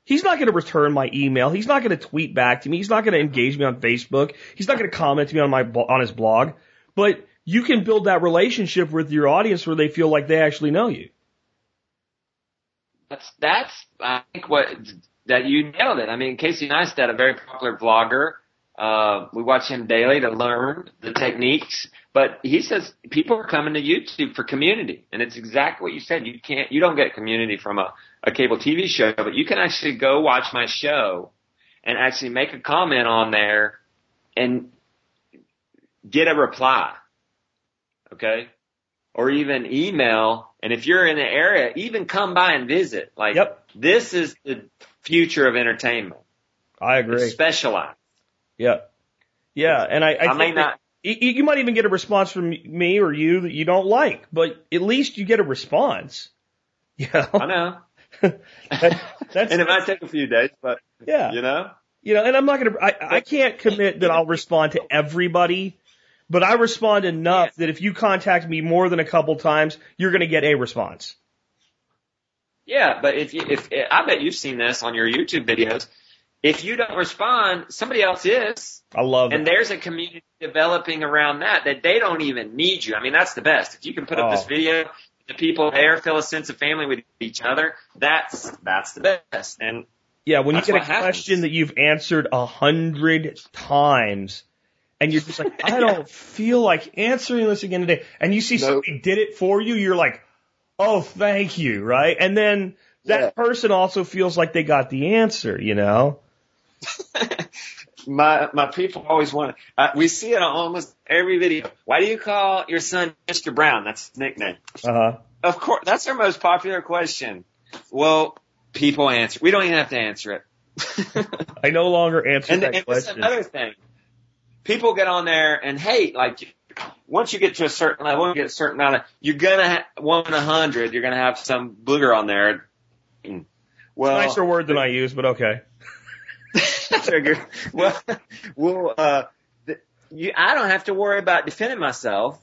He's not going to return my email. He's not going to tweet back to me. He's not going to engage me on Facebook. He's not going to comment to me on my on his blog. But you can build that relationship with your audience where they feel like they actually know you. That's that's I think what that you nailed it. I mean, Casey Neistat, a very popular vlogger, uh, we watch him daily to learn the techniques, but he says people are coming to YouTube for community, and it's exactly what you said. You can't, you don't get community from a, a cable TV show, but you can actually go watch my show and actually make a comment on there and get a reply. Okay. or even email. And if you're in the area, even come by and visit. Like Yep. this is the future of entertainment. I It's agree. specialized. Yeah. Yeah. And I, I, I, think may that not. You, you might even get a response from me or you that you don't like, but at least you get a response. You know? I know. That- that's, and it might take a few days, but yeah. you know. You know, and I'm not gonna, I, I can't commit that I'll respond to everybody, but I respond enough that if you contact me more than a couple times, you're gonna get a response. Yeah, but if you, if I bet you've seen this on your YouTube videos, if you don't respond, somebody else is, I love and it. And there's a community developing around that that they don't even need you. I mean, that's the best. If you can put up Oh. this video, the people there feel a sense of family with each other. That's that's the best. And Yeah, when you get a what happens. question that you've answered a hundred times, and you're just like, I don't feel like answering this again today, and you see No. somebody did it for you, you're like, oh, thank you, right? And then that Yeah. person also feels like they got the answer, you know? my my people always want. Uh, we see it on almost every video. Why do you call your son Mr. Brown? That's his nickname. Uh huh. Of course, that's our most popular question. Well, people answer. We don't even have to answer it. I no longer answer and, that and question. another thing. People get on there and hate, like, once you get to a certain level, you get a certain amount of, you're gonna ha- one in a hundred, you're gonna have some booger on there. Well, Nicer word than I use, but okay. trigger. Well, well, uh, the, you, I don't have to worry about defending myself.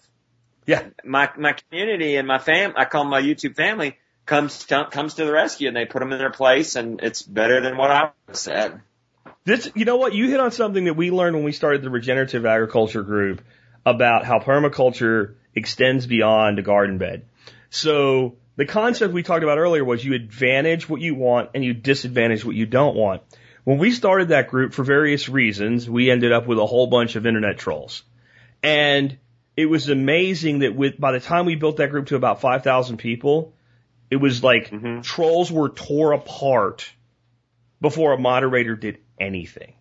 Yeah. My my community and my fam, I call my YouTube family, comes to, comes to the rescue and they put them in their place, and it's better than what I said. This, you know what? You hit on something that we learned when we started the regenerative agriculture group about how permaculture extends beyond a garden bed. So the concept we talked about earlier was you advantage what you want and you disadvantage what you don't want. When we started that group for various reasons, we ended up with a whole bunch of internet trolls. And it was amazing that with, by the time we built that group to about 5,000 people, it was like Mhm. trolls were tore apart before a moderator did anything.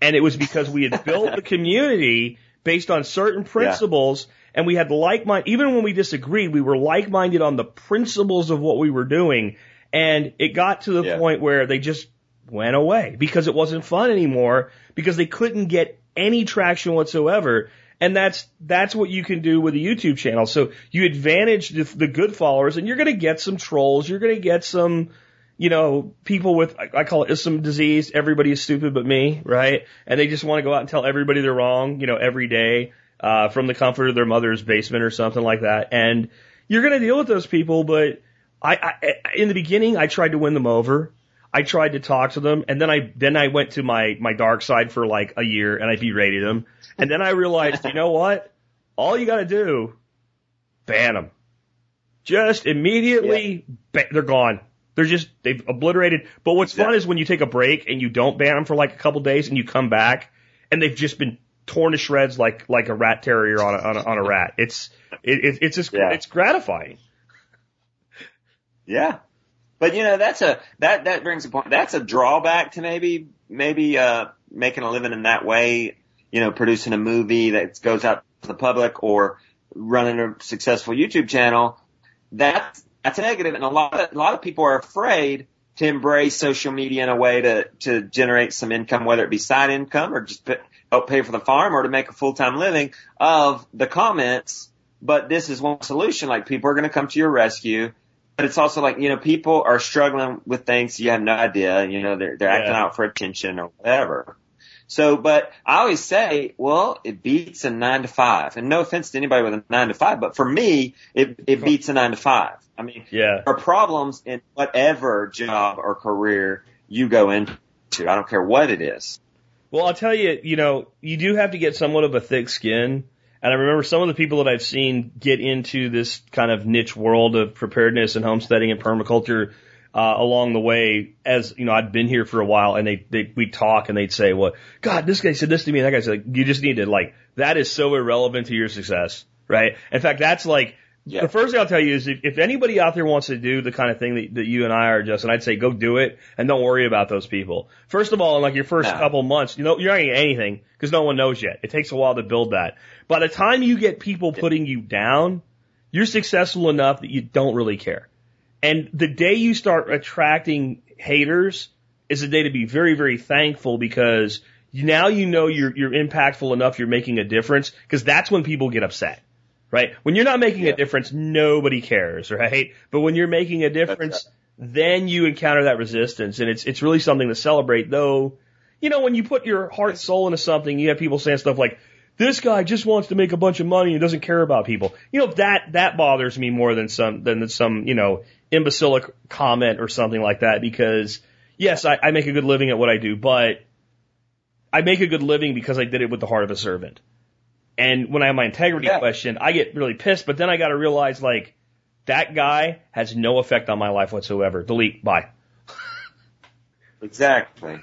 And it was because we had built the community based on certain principles and we had like mind, even when we disagreed, we were like minded on the principles of what we were doing. And it got to the Yeah. point where they just went away because it wasn't fun anymore because they couldn't get any traction whatsoever. And that's, that's what you can do with a YouTube channel. So you advantage the, the good followers and you're going to get some trolls. You're going to get some, you know, people with, I call it some disease. Everybody is stupid but me, right? And they just want to go out and tell everybody they're wrong, you know, every day, uh, from the comfort of their mother's basement or something like that. And you're going to deal with those people, but I, I, in the beginning, I tried to win them over. I tried to talk to them and then I, then I went to my, my dark side for like a year and I berated them. And then I realized, you know what? All you got to do, ban them. Just immediately, ba- they're gone. They're just, they've obliterated. But what's fun is when you take a break and you don't ban them for like a couple days and you come back and they've just been torn to shreds like, like a rat terrier on a, on a, on a rat. It's, it, it, it's just, Yeah. it's gratifying. Yeah. But you know, that's a, that, that brings a point. That's a drawback to maybe, maybe, uh, making a living in that way, you know, producing a movie that goes out to the public or running a successful YouTube channel. That's, that's a. And a lot of, a lot of people are afraid to embrace social media in a way to, to generate some income, whether it be side income or just help pay for the farm or to make a full-time living of the comments. But this is one solution. Like people are going to come to your rescue. But it's also like, you know, people are struggling with things you have no idea, you know, they're, they're Yeah. acting out for attention or whatever. So, but I always say, well, it beats a nine to five. And no offense to anybody with a nine to five, but for me, it, it beats a nine to five. I mean, Yeah. there are problems in whatever job or career you go into. I don't care what it is. Well, I'll tell you, you know, you do have to get somewhat of a thick skin. And I remember some of the people that I've seen get into this kind of niche world of preparedness and homesteading and permaculture uh, along the way. As you know, I'd been here for a while, and they they we'd talk, and they'd say, "Well, God, this guy said this to me," and that guy said, like, "You just need to like that is so irrelevant to your success, right?" In fact, that's like Yeah. the first thing I'll tell you is if, if anybody out there wants to do the kind of thing that, that you and I are, Justin, I'd say go do it and don't worry about those people. First of all, in like your first No. couple months, you know, you're not going to get anything because no one knows yet. It takes a while to build that. By the time you get people putting you down, you're successful enough that you don't really care. And the day you start attracting haters is a day to be very, very thankful because now you know you're, you're impactful enough, you're making a difference, because that's when people get upset. Right? When you're not making Yeah. a difference, nobody cares, right? But when you're making a difference, then you encounter that resistance and it's it's really something to celebrate though. You know, when you put your heart soul into something, you have people saying stuff like, this guy just wants to make a bunch of money and doesn't care about people. You know, that, that bothers me more than some, than some, you know, imbecilic comment or something like that because yes, I, I make a good living at what I do, but I make a good living because I did it with the heart of a servant. And when I have my integrity Yeah. questioned, I get really pissed, but then I gotta realize like, that guy has no effect on my life whatsoever. Delete. Bye. Exactly.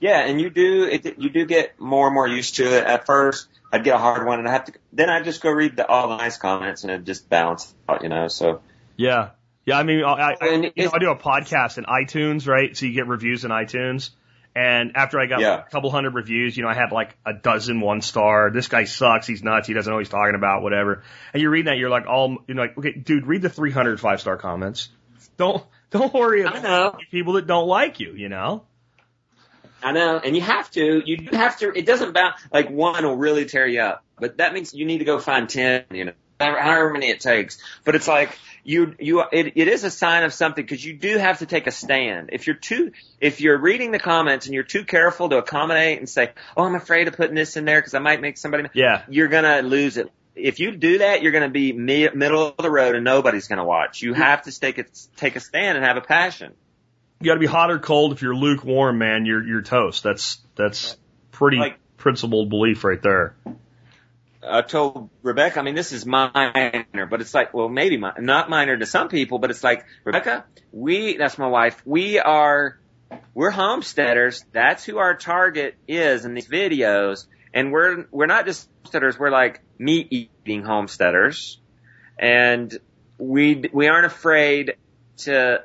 Yeah, and you do it, you do get more and more used to it. At first, I'd get a hard one, and I have to. Then I just go read the, all the nice comments, and it just balance out, you know. So Yeah. Yeah. I mean, I, I, you know, I do a podcast in iTunes, right? So you get reviews in iTunes. And after I got Yeah. like a couple hundred reviews, you know, I had like a dozen one star. This guy sucks. He's nuts. He doesn't know what he's talking about, whatever. And you're reading that, you're like, all, you're like, okay, dude, read the 300 five star comments. Don't, don't worry I about know, people that don't like you, you know? I know, and you have to. You do have to. It doesn't bound like one will really tear you up, but that means you need to go find ten. You know, however however many it takes. But it's like you you it, it is a sign of something because you do have to take a stand. If you're too if you're reading the comments and you're too careful to accommodate and say, "Oh, I'm afraid of putting this in there because I might make somebody," Yeah. you're gonna lose it. If you do that, you're gonna be mi- middle of the road and nobody's gonna watch. You have to take a, take a stand and have a passion. You gotta be hot or cold. If you're lukewarm, man, you're, you're toast. That's, that's pretty Like- principled belief right there. I told Rebecca, I mean, this is minor, but it's like, well, maybe mi- not minor to some people, but it's like, Rebecca, we, that's my wife, we are, we're homesteaders. That's who our target is in these videos. And we're, we're not just homesteaders, we're like meat eating homesteaders. And we, we aren't afraid to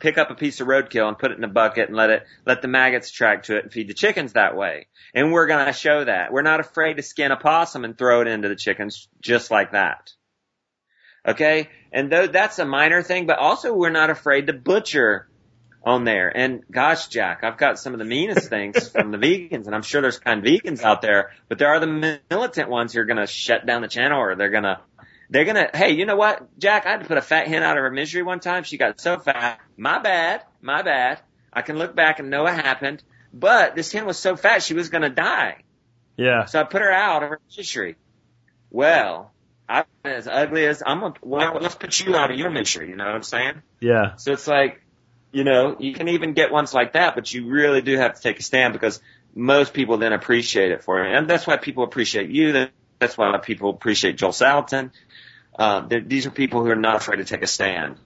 pick up a piece of roadkill and put it in a bucket and let it, let the maggots attract to it and feed the chickens that way. And we're going to show that. We're not afraid to skin a possum and throw it into the chickens just like that. Okay? And though that's a minor thing, but also we're not afraid to butcher on there. And gosh, Jack, I've got some of the meanest things from the vegans, and I'm sure there's kind of vegans out there, but there are the militant ones who are going to shut down the channel or they're going to they're gonna, hey, you know what, Jack? I had to put a fat hen out of her misery one time. She got so fat. My bad. My bad. I can look back and know what happened. But this hen was so fat she was gonna die. Yeah. So I put her out of her misery. Well, I'm as ugly as I'm. Gonna, well, let's put you out of your misery. You know what I'm saying? Yeah. So it's like, you know, you can even get ones like that, but you really do have to take a stand because most people then appreciate it for you, and that's why people appreciate you. That's why people appreciate Joel Salatin. Uh, these are people who are not afraid to take a stand.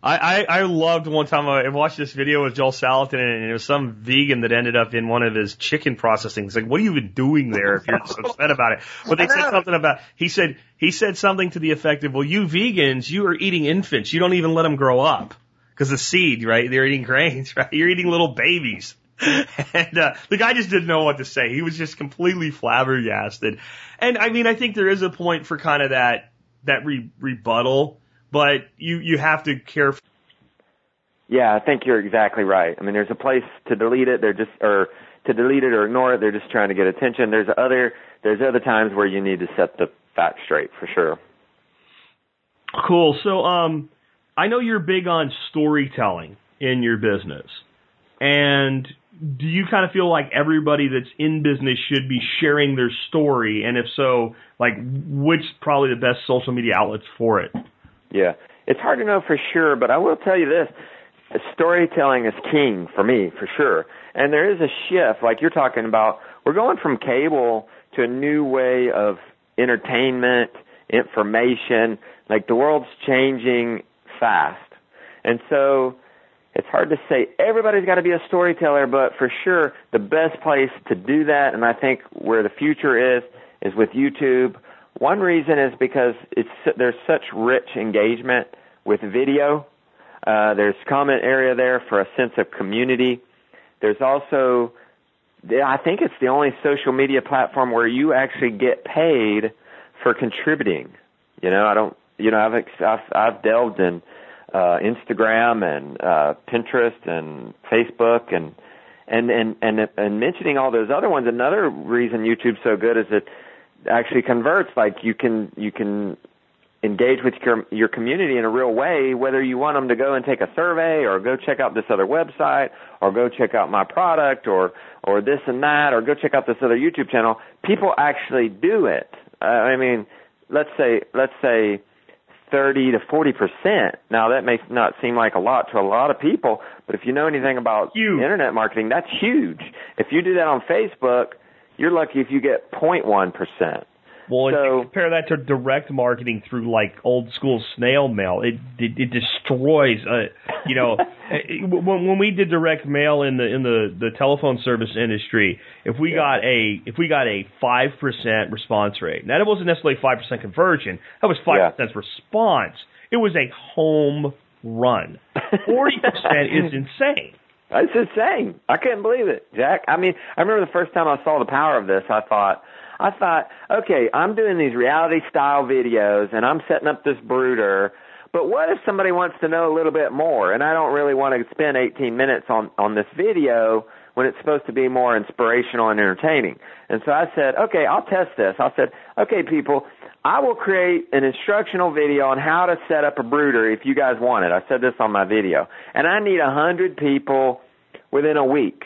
I, I, I loved one time I watched this video with Joel Salatin and it was some vegan that ended up in one of his chicken processing. It's like, what are you even doing there if you're so upset about it? But they said something about, he said, he said something to the effect of, well, you vegans, you are eating infants. You don't even let them grow up. Cause the seed, right? They're eating grains, right? You're eating little babies. And, uh, the guy just didn't know what to say. He was just completely flabbergasted. And I mean, I think there is a point for kind of that, that re- rebuttal, but you, you have to care Yeah, I think you're exactly right. I mean, there's a place to delete it. They're just, or to delete it or ignore it. They're just trying to get attention. There's other, there's other times where you need to set the facts straight for sure. Cool. So, um, I know you're big on storytelling in your business. And do you kind of feel like everybody that's in business should be sharing their story? And if so, like, which probably the best social media outlets for it? Yeah. It's hard to know for sure, but I will tell you this. Storytelling is king for me, for sure. And there is a shift, like you're talking about. We're going from cable to a new way of entertainment, information. Like the world's changing fast. And so it's hard to say everybody's got to be a storyteller, but for sure the best place to do that, and I think where the future is, is with YouTube. One reason is because it's there's such rich engagement with video. Uh, there's comment area there for a sense of community. There's also, I think it's the only social media platform where you actually get paid for contributing. You know, I don't. You know, I've I've, I've delved in uh, Instagram and uh, Pinterest and Facebook and and and and and mentioning all those other ones. Another reason YouTube's so good is it actually converts. Like you can you can engage with your your community in a real way, whether you want them to go and take a survey or go check out this other website or go check out my product or or this and that or go check out this other YouTube channel. People actually do it. Uh, I mean, let's say let's say 30 to 40 percent. Now that may not seem like a lot to a lot of people, but if you know anything about Huge. internet marketing, that's huge. If you do that on Facebook, you're lucky if you get 0.1 percent. Well, if So- you compare that to direct marketing through like old school snail mail, it it, it destroys. Uh, you know, it- when when we did direct mail in the in the the telephone service industry, if we got a if we got a five percent response rate, now that wasn't necessarily five percent conversion, that was five percent response. It was a home run. Forty percent is insane. That's insane. I couldn't believe it, Jack. I mean, I remember the first time I saw the power of this, I thought, I thought, okay, I'm doing these reality style videos and I'm setting up this brooder, but what if somebody wants to know a little bit more and I don't really want to spend 18 minutes on, on this video when it's supposed to be more inspirational and entertaining? And so I said, okay, I'll test this. I said, okay, people, I will create an instructional video on how to set up a brooder if you guys want it. I said this on my video. And I need a hundred people within a week.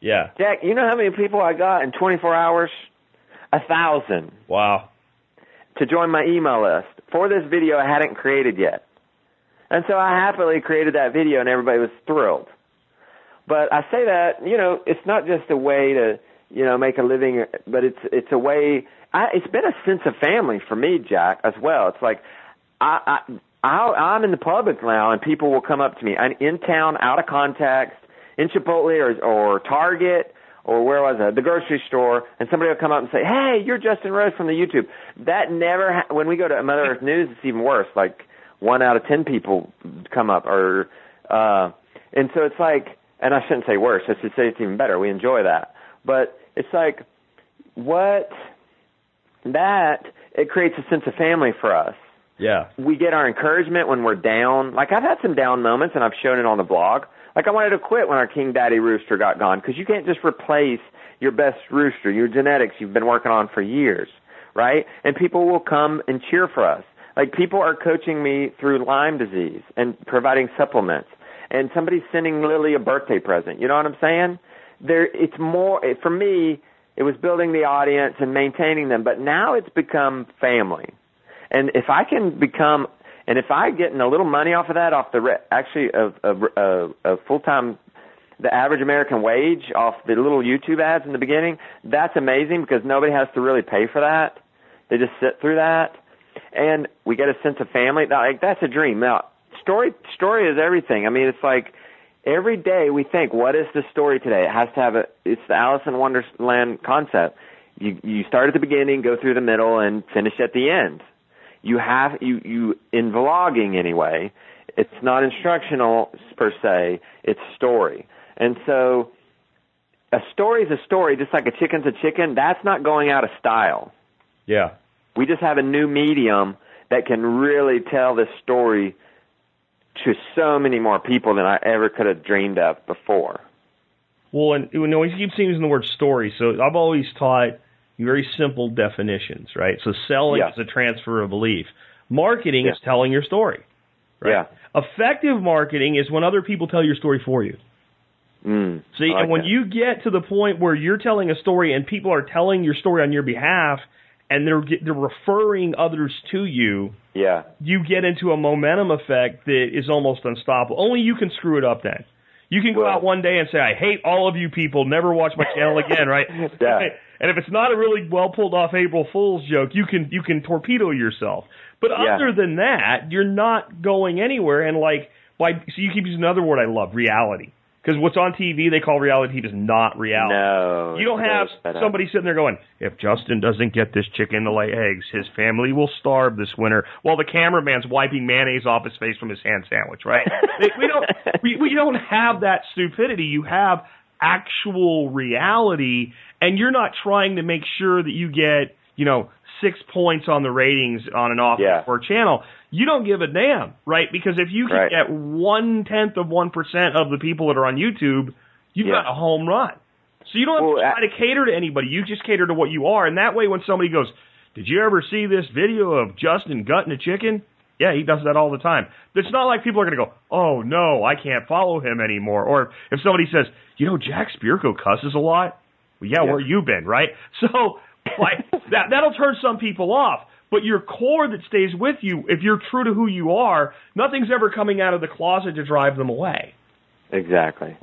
Yeah. Jack, you know how many people I got in 24 hours? A thousand Wow. to join my email list for this video I hadn't created yet. And so I happily created that video and everybody was thrilled. But I say that, you know, it's not just a way to, you know, make a living, but it's, it's a way, I, it's been a sense of family for me, Jack, as well. It's like, I, I, I I'm in the public now and people will come up to me. I'm in town, out of context, in Chipotle or, or Target or where was I? The grocery store, and somebody will come up and say, "Hey, you're Justin Rhodes from the YouTube." That never. Ha- when we go to Mother Earth News, it's even worse. Like one out of ten people come up, or uh, and so it's like, and I shouldn't say worse. I should say it's even better. We enjoy that, but it's like what that it creates a sense of family for us Yeah. we get our encouragement when we're down. Like I've had some down moments, and I've shown it on the blog. Like I wanted to quit when our King Daddy rooster got gone because you can't just replace your best rooster, your genetics you've been working on for years, right? And people will come and cheer for us. Like people are coaching me through Lyme disease and providing supplements, and somebody's sending Lily a birthday present. You know what I'm saying? There, it's more for me. It was building the audience and maintaining them, but now it's become family. And if I can become, and if I get in a little money off of that, off the re- actually of a, of, of full time, the average American wage off the little YouTube ads in the beginning, that's amazing because nobody has to really pay for that. They just sit through that, and we get a sense of family. Like that's a dream. Now, story story is everything. I mean, it's like every day we think, what is the story today? It has to have a. It's the Alice in Wonderland concept. You you start at the beginning, go through the middle, and finish at the end you have you you in vlogging anyway it's not instructional per se it's story and so a story is a story just like a chicken's a chicken that's not going out of style Yeah. we just have a new medium that can really tell this story to so many more people than I ever could have dreamed of before. Well, and you know, we keep using the word story, so I've always taught very simple definitions, right? So selling Yeah. is a transfer of belief. Marketing Yeah. is telling your story. Right? Yeah. Effective marketing is when other people tell your story for you. Mm, See, like and when that. you get to the point where you're telling a story and people are telling your story on your behalf, and they're they're referring others to you, yeah, you get into a momentum effect that is almost unstoppable. Only you can screw it up then. You can go Well- out one day and say, I hate all of you people, never watch my channel again, right? Yeah. And if it's not a really well pulled off April Fool's joke, you can you can torpedo yourself. But Yeah. other than that, you're not going anywhere and like why so you keep using another word I love, reality. Because what's on TV they call reality is not reality. no, You don't have it's set up. somebody sitting there going, if Justin doesn't get this chicken to lay eggs, his family will starve this winter while the cameraman's wiping mayonnaise off his face from his hand sandwich, right? we don't we, we don't have that stupidity. You have actual reality and you're not trying to make sure that you get you know, six points on the ratings on an off Yeah. or channel, you don't give a damn, right? Because if you can Right. get one tenth of one percent of the people that are on YouTube, you've Yeah. got a home run. So you don't have Well, to I- to cater to anybody. You just cater to what you are, and that way, when somebody goes, "Did you ever see this video of Justin gutting a chicken?" Yeah, he does that all the time. It's not like people are going to go, "Oh no, I can't follow him anymore." Or if somebody says, "You know, Jack Spirko cusses a lot," well, yeah, Yeah. where you been, right? So, like that that'll turn some people off. But your core that stays with you, if you're true to who you are, nothing's ever coming out of the closet to drive them away. Exactly.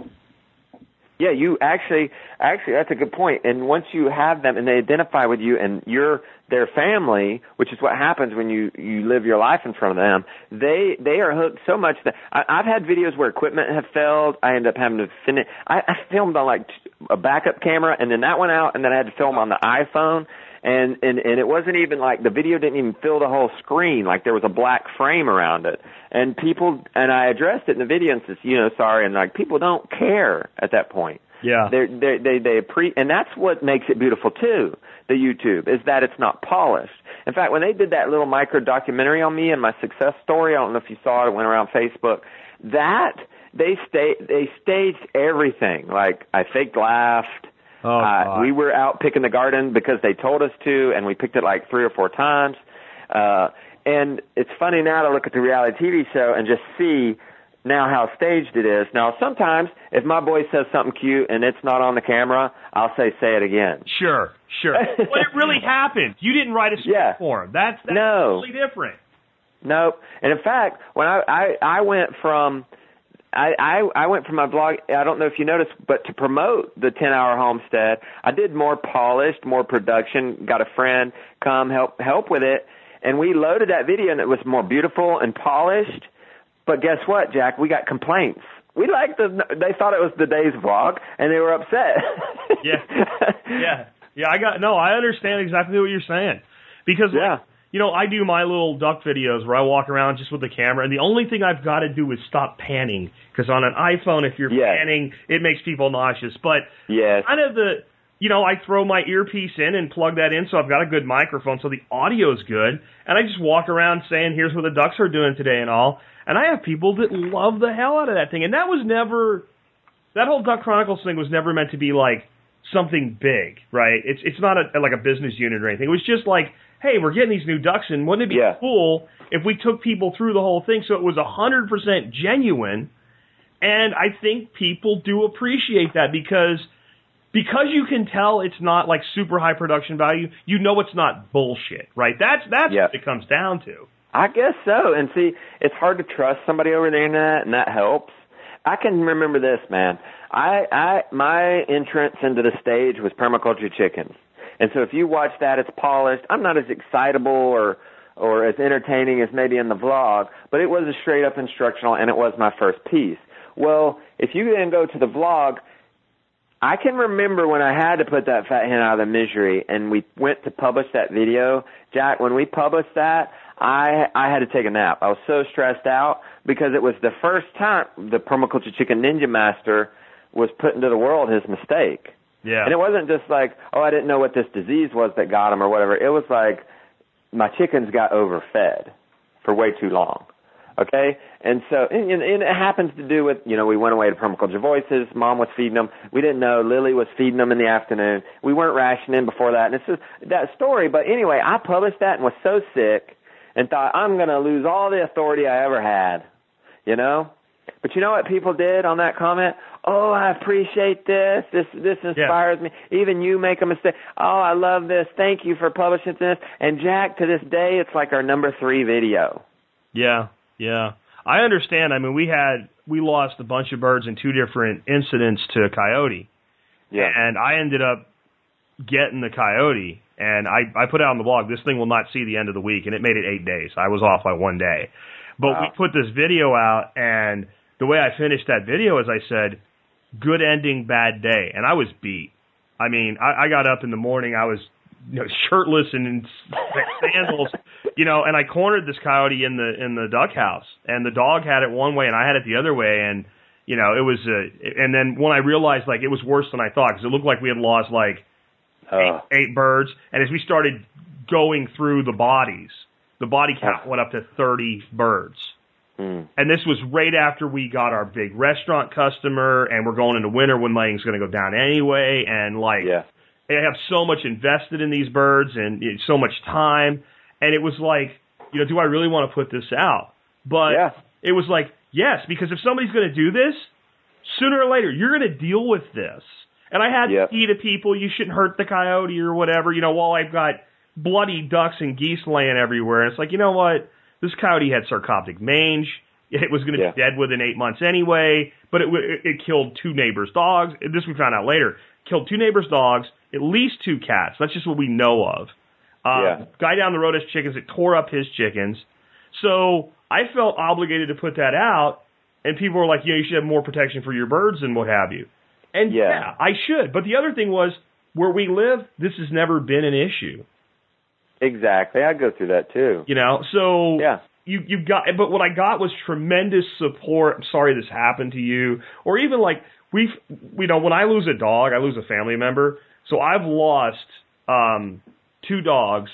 Yeah, you actually, actually, that's a good point. And once you have them and they identify with you and you're their family, which is what happens when you you live your life in front of them, they they are hooked so much that I, I've had videos where equipment have failed. I end up having to finish. I, I filmed on like a backup camera, and then that went out, and then I had to film on the iPhone. And, and and it wasn't even like the video didn't even fill the whole screen like there was a black frame around it and people and I addressed it in the video and says you know sorry and like people don't care at that point Yeah. they're, they they they pre and that's what makes it beautiful too. The YouTube is that it's not polished. In fact, when they did that little micro documentary on me and my success story, I don't know if you saw it. It went around Facebook. That they stay they staged everything. Like I faked laughed. Oh, uh, we were out picking the garden because they told us to, and we picked it like three or four times. Uh, and it's funny now to look at the reality TV show and just see now how staged it is. Now, sometimes if my boy says something cute and it's not on the camera, I'll say, say it again. Sure, sure. but it really happened. You didn't write a script Yeah. for him. That's, that's No. totally different. Nope. And in fact, when I, I, I went from, I, I, I went from my blog, I don't know if you noticed, but to promote the 10 hour homestead, I did more polished, more production, got a friend come help, help with it. And we loaded that video and it was more beautiful and polished. But guess what, Jack? We got complaints. We liked the, they thought it was the day's vlog and they were upset. Yeah. Yeah. Yeah, I got, no, I understand exactly what you're saying. Because, like, Yeah. You know, I do my little duck videos where I walk around just with the camera, and the only thing I've got to do is stop panning. Because on an iPhone, if you're Yes. panning, it makes people nauseous. But yes. kind of the you know, I throw my earpiece in and plug that in so I've got a good microphone so the audio's good. And I just walk around saying, here's what the ducks are doing today and all. And I have people that love the hell out of that thing. And that was never, that whole Duck Chronicles thing was never meant to be like something big, right? It's, it's not a, like a business unit or anything. It was just like, hey, we're getting these new ducks in. Wouldn't it be Yeah. cool if we took people through the whole thing so it was a hundred percent genuine? And I think people do appreciate that because because you can tell it's not like super high production value, you know it's not bullshit, right? That's that's Yeah. what it comes down to. I guess so. And see, it's hard to trust somebody over the internet, and that helps. I can remember this, man. I, I, my entrance into the stage was permaculture chickens, and so if you watch that, it's polished. I'm not as excitable or or as entertaining as maybe in the vlog, but it was a straight up instructional, and it was my first piece. Well, if you then go to the vlog, I can remember when I had to put that fat hen out of the misery and we went to publish that video. Jack, when we published that, I I had to take a nap. I was so stressed out because it was the first time the permaculture chicken ninja master was put into the world his mistake. Yeah. And it wasn't just like, oh, I didn't know what this disease was that got him or whatever. It was like my chickens got overfed for way too long. Okay, and so and, and and it happens to do with you know we went away to permaculture voices. Mom was feeding them. We didn't know Lily was feeding them in the afternoon. We weren't rationing before that, and it's just that story. But anyway, I published that and was so sick and thought I'm going to lose all the authority I ever had. You know, but you know what people did on that comment? Oh, I appreciate this. This this inspires me. Even you make a mistake. Oh, I love this. Thank you for publishing this. And Jack, to this day, it's like our number three video. Yeah, yeah. I understand. I mean, we had we lost a bunch of birds in two different incidents to a coyote, Yeah. and I ended up getting the coyote. And I I put out on the blog, this thing will not see the end of the week, and it made it eight days. I was off by one day, but we put this video out, and the way I finished that video is I said, "Good ending, bad day," and I was beat. I mean, I, I got up in the morning, I was you know, shirtless and in sandals, you know, and I cornered this coyote in the in the duck house, and the dog had it one way and I had it the other way, and you know, it was uh, and then when I realized like it was worse than I thought because it looked like we had lost like Uh, eight, eight birds, and as we started going through the bodies. The body count went up to 30 birds. Mm. And this was right after we got our big restaurant customer, and we're going into winter when laying's going to go down anyway. And like, Yeah. they have so much invested in these birds and so much time. And it was like, you know, do I really want to put this out? But Yeah. it was like, yes, because if somebody's going to do this, sooner or later, you're going to deal with this. And I had to key to people, you shouldn't hurt the coyote or whatever, you know, while I've got bloody ducks and geese laying everywhere. And It's like, you know what? This coyote had sarcoptic mange. It was going to Yeah. be dead within eight months anyway, but it, w- it killed two neighbors' dogs. This we found out later. Killed two neighbors' dogs, at least two cats. That's just what we know of. Uh, Yeah. Guy down the road has chickens. It tore up his chickens. So I felt obligated to put that out, and people were like, "Yeah, you should have more protection for your birds and what have you." And Yeah. yeah, I should. But the other thing was, where we live, this has never been an issue. Exactly. I go through that too. You know, so Yeah. you you got but what I got was tremendous support. I'm sorry this happened to you. Or even like we've you know, when I lose a dog, I lose a family member. So I've lost um two dogs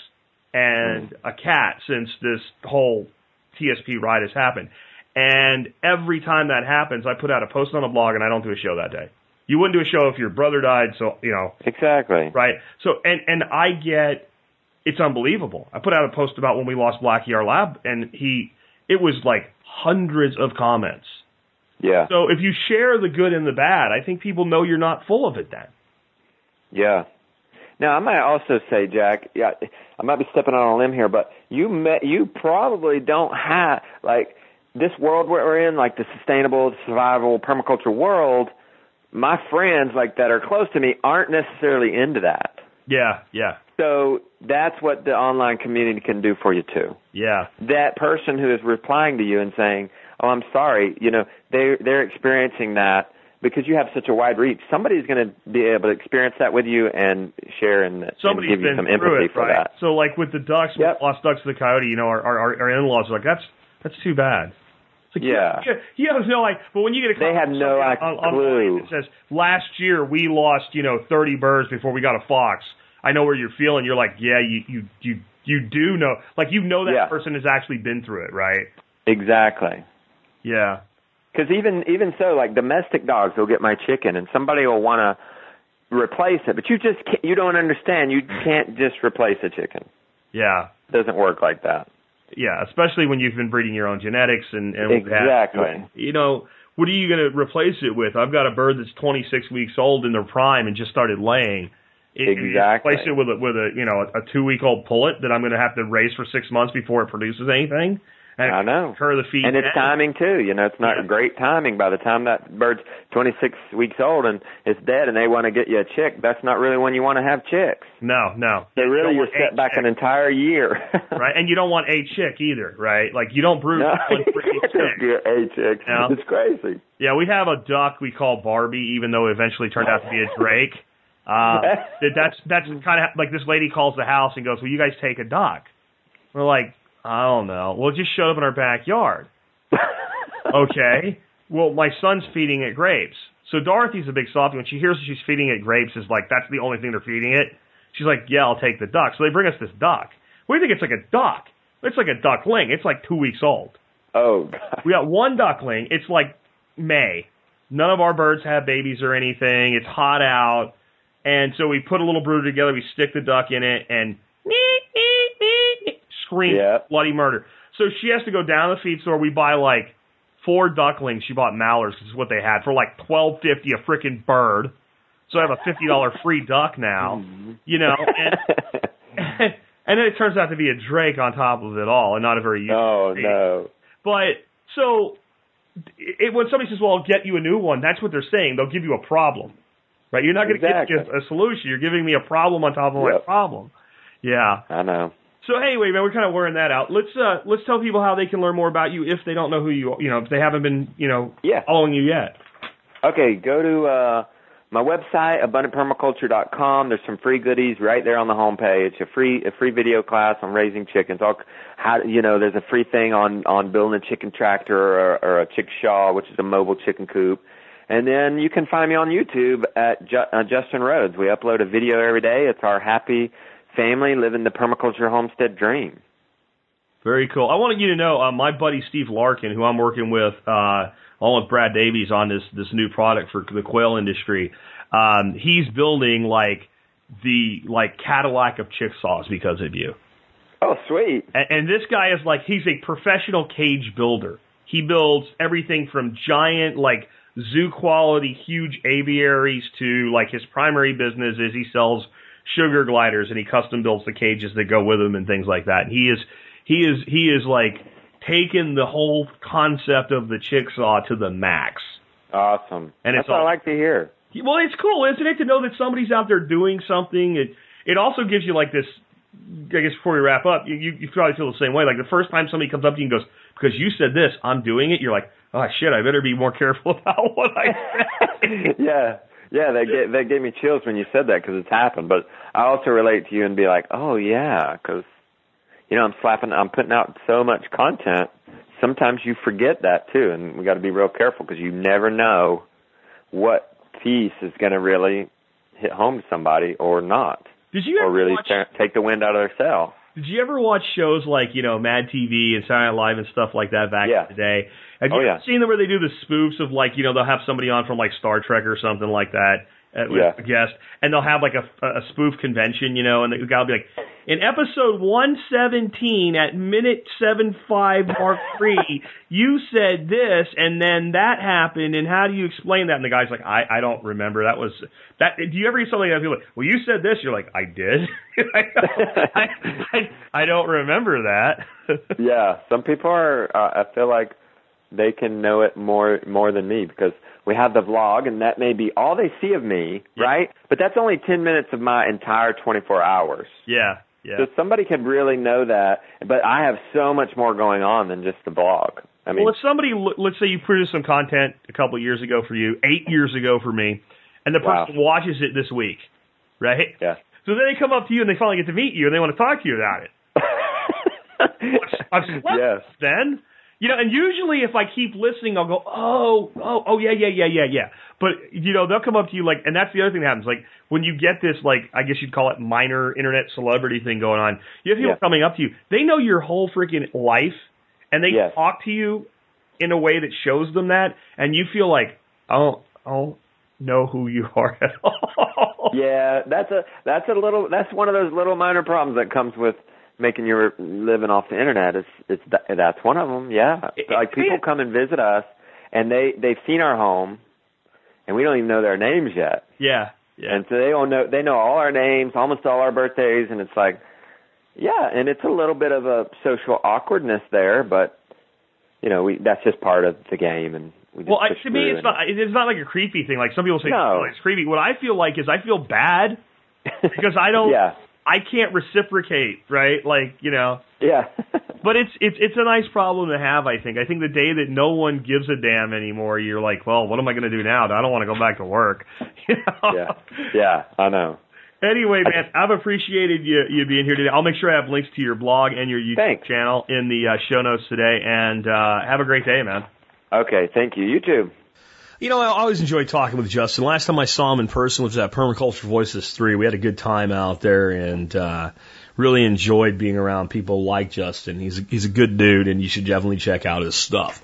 and a cat since this whole TSP ride has happened. And every time that happens, I put out a post on a blog and I don't do a show that day. You wouldn't do a show if your brother died, so you know, Exactly. right? So and and I get it's unbelievable. I put out a post about when we lost Blackie our lab, and he it was like hundreds of comments. Yeah. So if you share the good and the bad, I think people know you're not full of it then. Yeah. Now I might also say, Jack, yeah, I might be stepping on a limb here, but you met, you probably don't have like this world we're in, like the sustainable, survival, permaculture world. My friends like that are close to me aren't necessarily into that. Yeah, yeah, So that's what the online community can do for you too. yeah, That person who is replying to you and saying, "Oh, I'm sorry," you know, they they're experiencing that because you have such a wide reach. Somebody's going to be able to experience that with you and share and, and give you some empathy it, for right? that. So like with the ducks, Yep. lost ducks to the coyote. You know, our our, our in-laws are like, that's that's too bad. It's like, Yeah. you, you have no like, but when you get a They have no on, clue. that says last year we lost you know 30 birds before we got a fox. I know where you're feeling. You're like, yeah, you you you you do know, like you know that Yeah. person has actually been through it, right? Exactly. Yeah, Because even even so, like domestic dogs will get my chicken, and somebody will want to replace it, but you just can't, you don't understand. You can't just replace a chicken. yeah, It doesn't work like that. yeah. Especially when you've been breeding your own genetics and, and Exactly. you. You know, what are you going to replace it with? I've got a bird that's 26 weeks old in their prime and just started laying. You Exactly. Replace it with a with a you know a, a two week old pullet that I'm going to have to raise for six months before it produces anything. And I know. Incur the feed. And it's timing too. You know, it's not Yeah. great timing. By the time that bird's 26 weeks old and it's dead, and they want to get you a chick, that's not really when you want to have chicks. No, no. They really you're set back chick, an entire year. right? And you don't want a chick either, right? Like you don't brood no, one you for can't each chick. get a chick. No. It's crazy. Yeah, we have a duck we call Barbie, even though it eventually turned out to be a Drake. Uh, that that's that's kind of like this lady calls the house and goes, "Will you guys take a duck?" We're like, "I don't know. Well, it just showed up in our backyard." Okay. Well, my son's feeding it grapes. So Dorothy's a big softie. When she hears that she's feeding it grapes, is like that's the only thing they're feeding it. She's like, "Yeah, I'll take the duck." So they bring us this duck. We think it's like a duck. It's like a duckling. It's like two weeks old. Oh God. We got one duckling. It's like May. None of our birds have babies or anything. It's hot out. And so we put a little brooder together. We stick the duck in it and scream Yeah. bloody murder. So she has to go down to the feed store. We buy like four ducklings. She bought mallards because is what they had for like twelve fifty a freaking bird. So I have a fifty dollar free duck now. Mm-hmm. You know, and, and then it turns out to be a drake on top of it all, and not a very useful oh no. But so it, when somebody says, "Well, I'll get you a new one," that's what they're saying. They'll give you a problem, right? You're not going to Exactly. me a solution. You're giving me a problem on top of my problem. Yeah. I know. So anyway, man, we're kind of wearing that out. Let's uh let's tell people how they can learn more about you if they don't know who you are. you know if they haven't been you know Yeah. following you yet. Okay, go to uh, my website, abundantpermaculture.com. There's some free goodies right there on the homepage. A free a free video class on raising chickens. All how you know there's a free thing on on building a chicken tractor or, or a chickshaw, which is a mobile chicken coop. And then you can find me on YouTube at Ju- uh, Justin Rhodes. We upload a video every day. It's our happy family living the permaculture homestead dream. Very cool. I wanted you to know uh, my buddy Steve Larkin, who I'm working with, uh, along with Brad Davies on this this new product for the quail industry. Um, he's building like the like Cadillac of Chickshaws because of you. Oh, sweet. And, and this guy is like he's a professional cage builder. He builds everything from giant like zoo quality huge aviaries to like his primary business is he sells sugar gliders and he custom builds the cages that go with them and things like that. And he is he is he is like taken the whole concept of the chickshaw to the max. Awesome. And That's it's what all- I like to hear. Well, it's cool, isn't it, to know that somebody's out there doing something. It it also gives you like this. I guess before we wrap up, you you, you probably feel the same way. Like the first time somebody comes up to you and goes, "Because you said this, I'm doing it." You're like, "Oh shit, I better be more careful about what I say." yeah, yeah, that gave, that gave me chills when you said that because it's happened. But I also relate to you and be like, oh yeah, because you know I'm slapping, I'm putting out so much content. Sometimes you forget that too, and we got to be real careful because you never know what piece is going to really hit home to somebody or not, Did you or really watch? ta- take the wind out of their sail. Did you ever watch shows like you know Mad TV and Saturday Night Live and stuff like that back Yeah. in the day? Have you Oh, ever yeah. seen them where they do the spoofs of like you know they'll have somebody on from like Star Trek or something like that uh, with Yeah. a guest, and they'll have like a, a spoof convention, you know, and the guy will be like, in episode 117 at minute seven five mark three, you said this, and then that happened, and how do you explain that? And the guy's like, I I don't remember. That was that. Do you ever hear something like that? People like, well, you said this. You're like, I did. I, I, I don't remember that. yeah, some people are. Uh, I feel like they can know it more more than me because we have the vlog, and that may be all they see of me, Yeah. right? But that's only ten minutes of my entire 24 hours. yeah, yeah. So somebody could really know that, but I have so much more going on than just the blog. I mean, well, if somebody, let's say you produced some content a couple of years ago for you, eight years ago for me, and the Wow. person watches it this week, right? yeah. So then they come up to you and they finally get to meet you and they want to talk to you about it. I've slept yes. then. You know, and usually if I keep listening, I'll go, oh, oh, oh, yeah, yeah, yeah, yeah, yeah. But, you know, they'll come up to you like, and that's the other thing that happens. Like, when you get this, like, I guess you'd call it minor internet celebrity thing going on, you have people coming up to you. They know your whole freaking life, and they Yes. talk to you in a way that shows them that, and you feel like, I don't know who you are at all. Yeah, that's a that's a little that's one of those little minor problems that comes with making your living off the internet. It's it's that, that's one of them. Yeah, It- like people come and visit us, and they they've seen our home, and we don't even know their names yet. Yeah, yeah. And so they all know they know all our names, almost all our birthdays, and it's like, yeah, and it's a little bit of a social awkwardness there, but you know, we that's just part of the game, and we just Well, I, to me, it's not. It's not like a creepy thing. Like some people say, No. oh, it's creepy. What I feel like is I feel bad because I don't. yeah, I can't reciprocate, right? Like you know. yeah, But it's it's it's a nice problem to have. I think. I think the day that no one gives a damn anymore, you're like, well, what am I going to do now? I don't want to go back to work. You know? yeah, yeah. I know. Anyway, man, I've appreciated you you being here today. I'll make sure I have links to your blog and your YouTube Thanks. channel in the uh, show notes today. And uh, have a great day, man. Okay, thank you. You too. You know, I always enjoy talking with Justin. Last time I saw him in person was at Permaculture Voices 3. We had a good time out there and uh, really enjoyed being around people like Justin. He's a, he's a good dude, and you should definitely check out his stuff.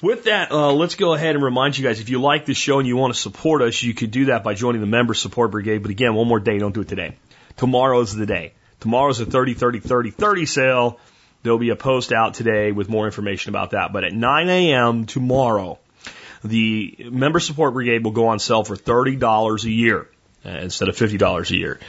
With that, uh, let's go ahead and remind you guys if you like this show and you want to support us, you could do that by joining the Member Support Brigade. But again, one more day, don't do it today. Tomorrow's the day. Tomorrow's a 30 30 30 30 sale. There'll be a post out today with more information about that. But at 9 a.m. tomorrow, the member support brigade will go on sale for $30 a year uh, instead of $50 a year.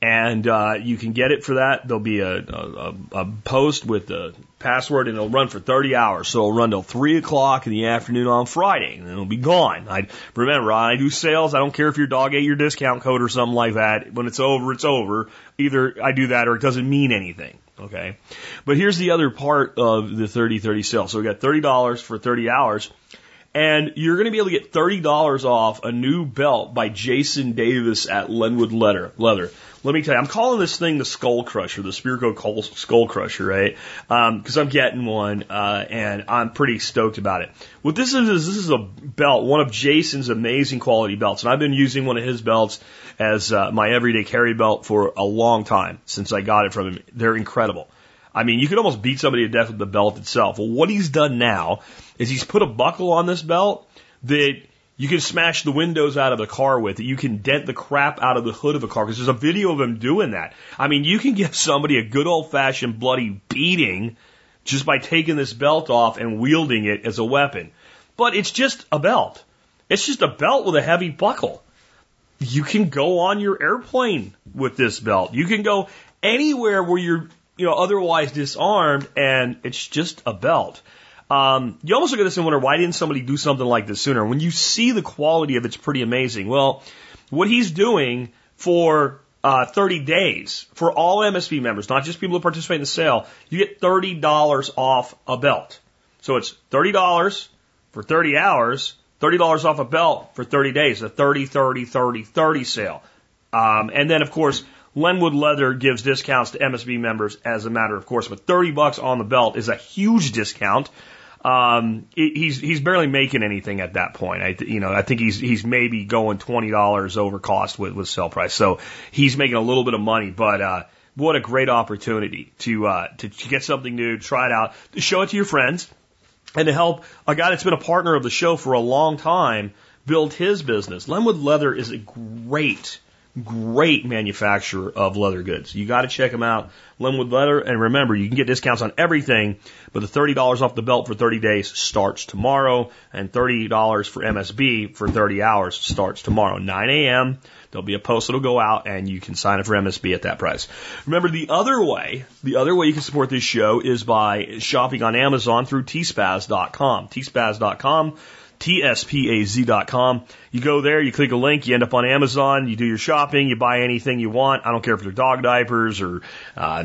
And uh, you can get it for that. There'll be a, a, a post with the password and it'll run for 30 hours. So it'll run till 3 o'clock in the afternoon on Friday and then it'll be gone. I Remember, I do sales. I don't care if your dog ate your discount code or something like that. When it's over, it's over. Either I do that or it doesn't mean anything. Okay. But here's the other part of the 30-30 sale. So we got $30 for 30 hours. And you're going to be able to get $30 off a new belt by Jason Davis at Lenwood Leather. Leather. Let me tell you, I'm calling this thing the Skull Crusher, the Spirko Skull Crusher, right? Because um, I'm getting one, uh, and I'm pretty stoked about it. What this is, is this is a belt, one of Jason's amazing quality belts, and I've been using one of his belts as uh, my everyday carry belt for a long time since I got it from him. They're incredible. I mean, you could almost beat somebody to death with the belt itself. Well, what he's done now is he's put a buckle on this belt that you can smash the windows out of the car with it. You can dent the crap out of the hood of a car because there's a video of him doing that. I mean, you can give somebody a good old fashioned bloody beating just by taking this belt off and wielding it as a weapon. But it's just a belt. It's just a belt with a heavy buckle. You can go on your airplane with this belt. You can go anywhere where you're you know, otherwise disarmed, and it's just a belt. Um, you almost look at this and wonder why didn't somebody do something like this sooner? When you see the quality of it, it's pretty amazing. Well, what he's doing for uh, 30 days for all MSB members, not just people who participate in the sale, you get $30 off a belt. So it's $30 for 30 hours, $30 off a belt for 30 days, a 30, 30, 30, 30 sale. Um, and then, of course, Lenwood Leather gives discounts to MSB members as a matter of course, but 30 bucks on the belt is a huge discount. Um, he's he's barely making anything at that point. I you know I think he's he's maybe going twenty dollars over cost with with sale price, so he's making a little bit of money. But uh, what a great opportunity to uh, to, to get something new, try it out, to show it to your friends, and to help a guy that's been a partner of the show for a long time build his business. Lenwood Leather is a great great manufacturer of leather goods. You got to check them out. Lenwood Leather. And remember, you can get discounts on everything, but the $30 off the belt for 30 days starts tomorrow and $30 for MSB for 30 hours starts tomorrow, 9 a.m. There'll be a post that'll go out and you can sign up for MSB at that price. Remember the other way, the other way you can support this show is by shopping on Amazon through tspaz.com. tspaz.com tspaz.com. You go there, you click a link, you end up on Amazon, you do your shopping, you buy anything you want. I don't care if they're dog diapers or uh,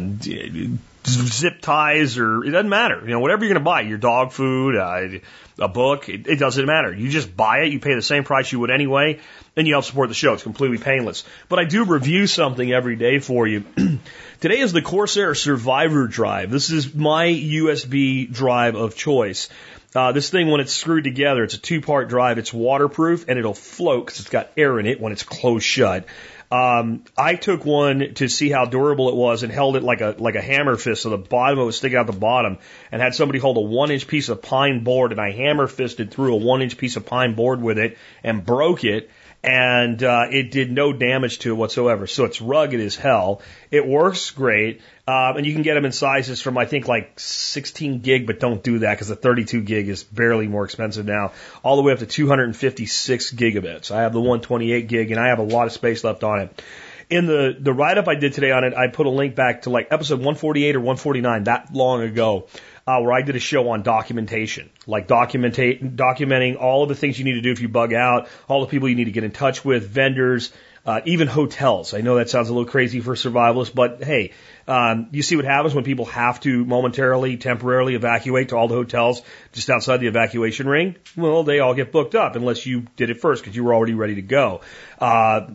zip ties or it doesn't matter. You know, whatever you're going to buy, your dog food, uh, a book, it, it doesn't matter. You just buy it, you pay the same price you would anyway, and you help support the show. It's completely painless. But I do review something every day for you. Today is the Corsair Survivor Drive. This is my USB drive of choice. Uh, this thing, when it's screwed together, it's a two part drive. It's waterproof and it'll float because it's got air in it when it's closed shut. Um, I took one to see how durable it was and held it like a like a hammer fist, so the bottom of it was sticking out the bottom, and had somebody hold a one inch piece of pine board, and I hammer fisted through a one inch piece of pine board with it and broke it and uh, it did no damage to it whatsoever. So it's rugged as hell. It works great, um, and you can get them in sizes from I think like 16 gig, but don't do that because the 32 gig is barely more expensive now, all the way up to 256 gigabits. I have the 128 gig, and I have a lot of space left on it. In the the write up I did today on it, I put a link back to like episode 148 or 149 that long ago uh, where I did a show on documentation, like documenting all of the things you need to do if you bug out, all the people you need to get in touch with, vendors, uh, even hotels. I know that sounds a little crazy for survivalists, but hey, um, you see what happens when people have to momentarily, temporarily evacuate to all the hotels just outside the evacuation ring? Well, they all get booked up unless you did it first because you were already ready to go. Uh,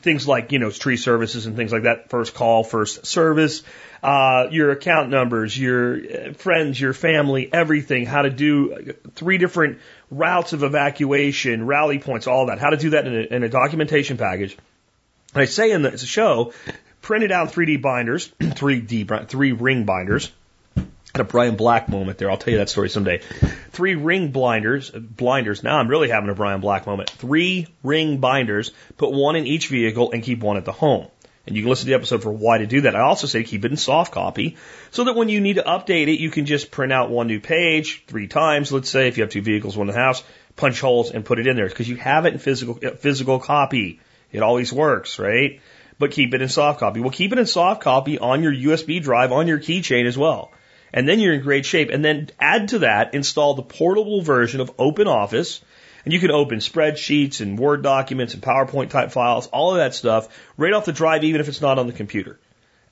things like, you know, tree services and things like that, first call, first service uh, your account numbers, your uh, friends, your family, everything, how to do three different routes of evacuation, rally points, all that, how to do that in a, in a documentation package. And I say in the show, print it out 3D binders, 3D, three ring binders. Had a Brian Black moment there. I'll tell you that story someday. Three ring blinders, blinders. Now I'm really having a Brian Black moment. Three ring binders. Put one in each vehicle and keep one at the home. And you can listen to the episode for why to do that. I also say keep it in soft copy so that when you need to update it, you can just print out one new page three times. Let's say if you have two vehicles, one in the house, punch holes and put it in there because you have it in physical, uh, physical copy. It always works, right? But keep it in soft copy. Well, keep it in soft copy on your USB drive on your keychain as well. And then you're in great shape. And then add to that, install the portable version of Open Office and you can open spreadsheets and Word documents and PowerPoint type files, all of that stuff right off the drive, even if it's not on the computer.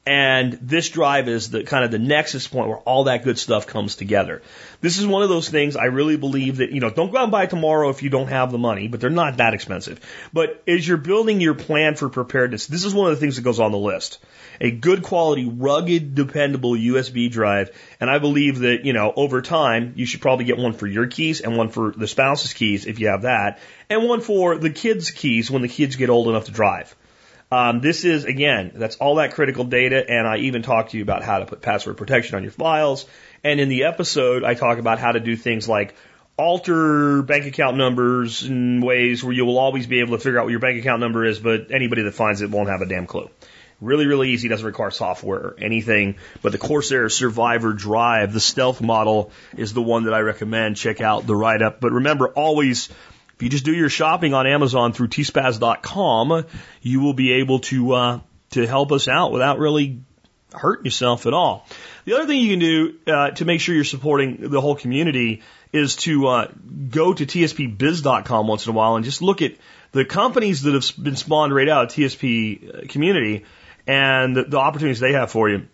And this drive is the kind of the nexus point where all that good stuff comes together. This is one of those things I really believe that, you know, don't go out and buy tomorrow if you don't have the money, but they're not that expensive. But as you're building your plan for preparedness, this is one of the things that goes on the list. A good quality, rugged, dependable USB drive. And I believe that, you know, over time, you should probably get one for your keys and one for the spouse's keys if you have that, and one for the kids' keys when the kids get old enough to drive. Um, this is, again, that's all that critical data, and I even talk to you about how to put password protection on your files. And in the episode, I talk about how to do things like alter bank account numbers in ways where you will always be able to figure out what your bank account number is, but anybody that finds it won't have a damn clue. Really, really easy, doesn't require software or anything. But the Corsair Survivor Drive, the stealth model, is the one that I recommend. Check out the write up. But remember, always if you just do your shopping on Amazon through tspaz.com, you will be able to uh, to help us out without really hurting yourself at all. The other thing you can do uh, to make sure you're supporting the whole community is to uh, go to tspbiz.com once in a while and just look at the companies that have been spawned right out of TSP uh, community and the, the opportunities they have for you.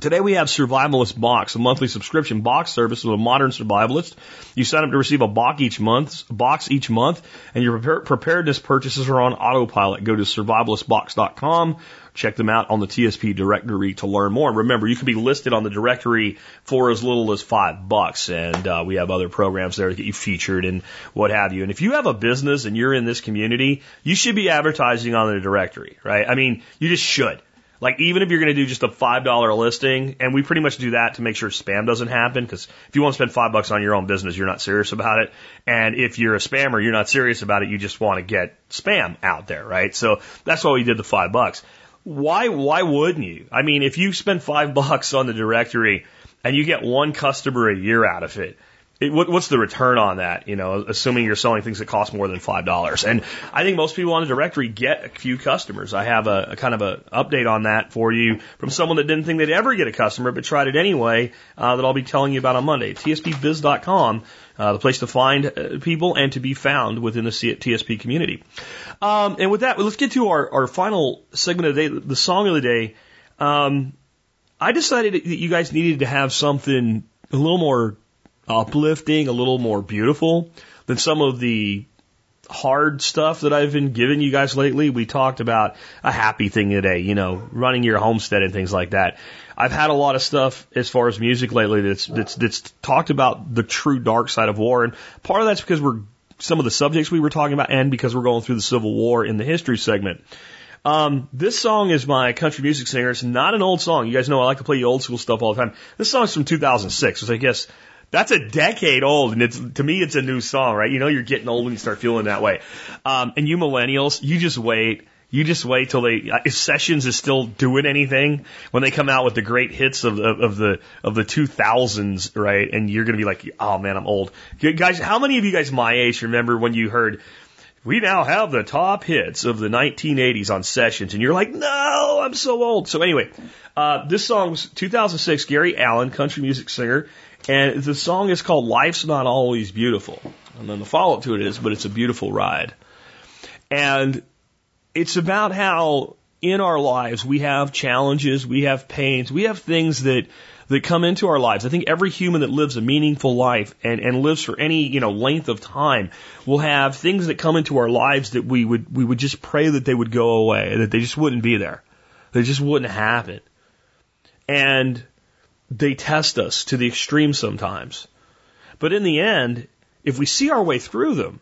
Today we have Survivalist Box, a monthly subscription box service with a modern survivalist. You sign up to receive a box each month, box each month, and your preparedness purchases are on autopilot. Go to survivalistbox.com. Check them out on the TSP directory to learn more. Remember, you can be listed on the directory for as little as five bucks, and uh, we have other programs there to get you featured and what have you. And if you have a business and you're in this community, you should be advertising on the directory, right? I mean, you just should. Like even if you're going to do just a five dollar listing, and we pretty much do that to make sure spam doesn't happen. Because if you want to spend five bucks on your own business, you're not serious about it. And if you're a spammer, you're not serious about it. You just want to get spam out there, right? So that's why we did the five bucks. Why? Why wouldn't you? I mean, if you spend five bucks on the directory and you get one customer a year out of it, it, what, what's the return on that? You know, assuming you're selling things that cost more than five dollars. And I think most people on the directory get a few customers. I have a, a kind of a update on that for you from someone that didn't think they'd ever get a customer but tried it anyway. Uh, that I'll be telling you about on Monday. TSPBiz.com, uh, the place to find uh, people and to be found within the TSP community. Um, and with that, let's get to our, our final segment of the day, the song of the day. Um, I decided that you guys needed to have something a little more uplifting, a little more beautiful than some of the hard stuff that I've been giving you guys lately. We talked about a happy thing today, you know, running your homestead and things like that. I've had a lot of stuff as far as music lately that's that's that's talked about the true dark side of war, and part of that's because we're some of the subjects we were talking about, and because we're going through the Civil War in the history segment. Um, this song is my country music singer. It's not an old song. You guys know I like to play old school stuff all the time. This song's from 2006, so I guess that's a decade old, and it's to me it's a new song, right? You know you're getting old when you start feeling that way. Um, and you millennials, you just wait. You just wait till they if Sessions is still doing anything when they come out with the great hits of, of, of the of the 2000s, right? And you're gonna be like, oh man, I'm old. Guys, how many of you guys my age remember when you heard we now have the top hits of the 1980s on Sessions, and you're like, no, I'm so old. So anyway, uh, this song's 2006. Gary Allan, country music singer, and the song is called Life's Not Always Beautiful. And then the follow up to it is, but it's a beautiful ride. And it's about how in our lives we have challenges, we have pains, we have things that that come into our lives. I think every human that lives a meaningful life and, and lives for any, you know, length of time will have things that come into our lives that we would we would just pray that they would go away, that they just wouldn't be there. They just wouldn't happen. And they test us to the extreme sometimes. But in the end, if we see our way through them,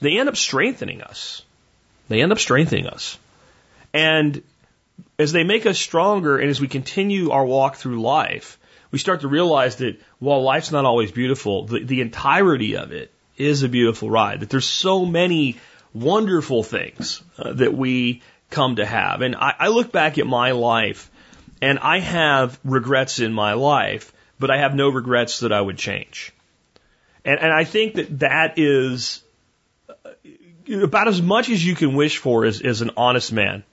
they end up strengthening us. They end up strengthening us. And as they make us stronger and as we continue our walk through life, we start to realize that while life's not always beautiful, the, the entirety of it is a beautiful ride. That there's so many wonderful things uh, that we come to have. And I, I look back at my life and I have regrets in my life, but I have no regrets that I would change. And, and I think that that is uh, about as much as you can wish for as, as an honest man.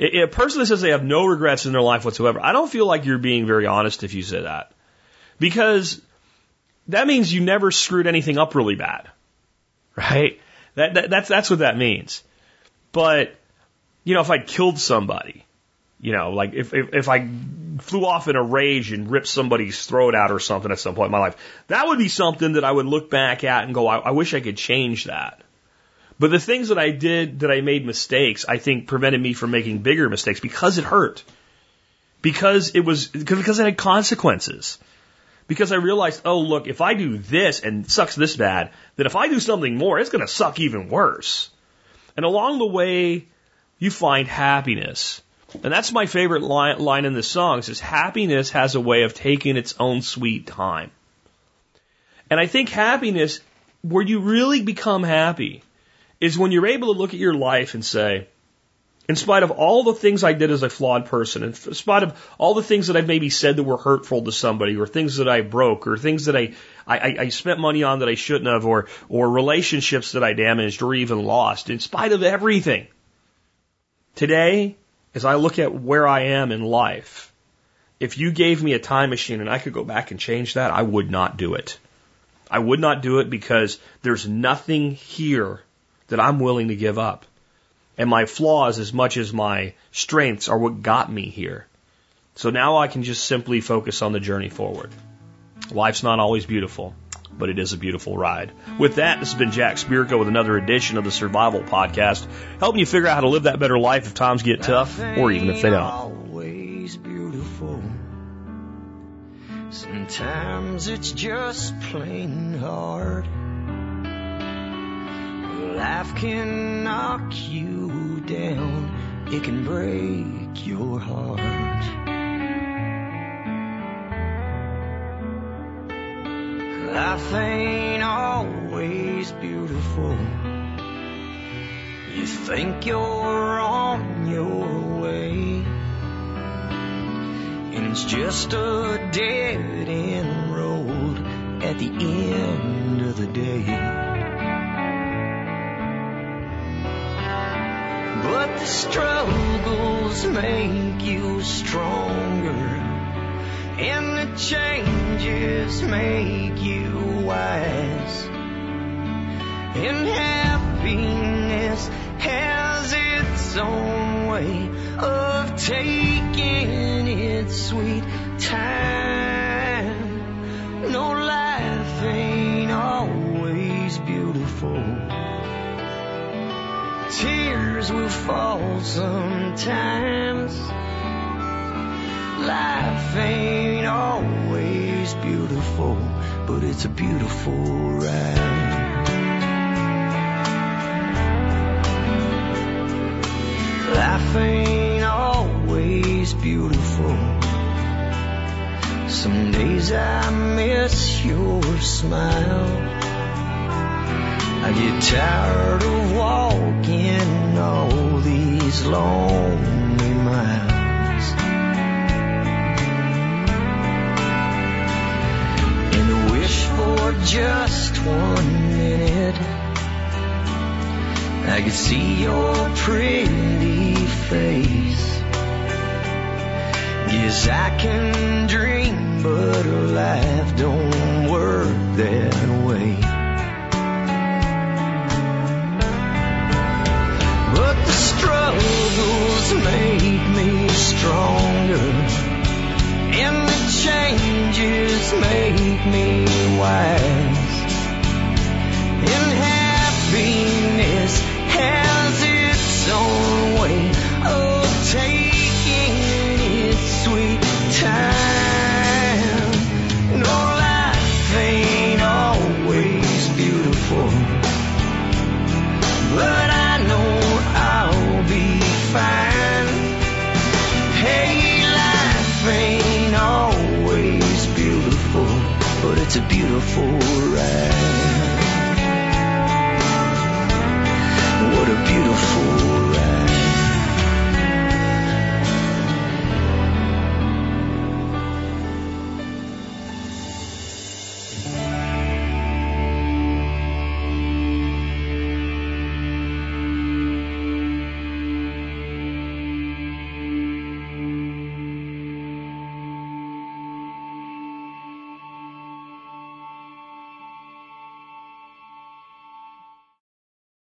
A person that says they have no regrets in their life whatsoever, I don't feel like you're being very honest if you say that. Because that means you never screwed anything up really bad. Right? That, that, that's, that's what that means. But, you know, if I killed somebody, You know, like if, if, if I flew off in a rage and ripped somebody's throat out or something at some point in my life, that would be something that I would look back at and go, I, I wish I could change that. But the things that I did that I made mistakes, I think prevented me from making bigger mistakes because it hurt. Because it was, because it had consequences. Because I realized, oh look, if I do this and sucks this bad, then if I do something more, it's to suck even worse. And along the way, you find happiness. And that's my favorite line, line in the song. It says, happiness has a way of taking its own sweet time. And I think happiness, where you really become happy, is when you're able to look at your life and say, in spite of all the things I did as a flawed person, in spite of all the things that I've maybe said that were hurtful to somebody, or things that I broke, or things that I, I, I spent money on that I shouldn't have, or, or relationships that I damaged or even lost, in spite of everything, today, as I look at where I am in life, if you gave me a time machine and I could go back and change that, I would not do it. I would not do it because there's nothing here that I'm willing to give up. And my flaws, as much as my strengths, are what got me here. So now I can just simply focus on the journey forward. Life's not always beautiful, but it is a beautiful ride. With that, this has been Jack Spirko with another edition of the Survival Podcast, helping you figure out how to live that better life if times get tough, or even if they don't. Sometimes it's just plain hard. Life can knock you down. It can break your heart. Life ain't always beautiful. You think you're on your way. And it's just a dead end road at the end of the day. But the struggles make you stronger. And the changes make you wise. And happiness has its own way of taking its sweet time. No life ain't always beautiful. Tears will fall sometimes. Life ain't always beautiful, but it's a beautiful ride. Life ain't always beautiful. Some days I miss your smile. I get tired of walking all these lonely miles. Just one minute I could see your pretty face. Guess I can dream, but life don't work that way. But the struggles make me stronger, changes make me wise. A beautiful ride.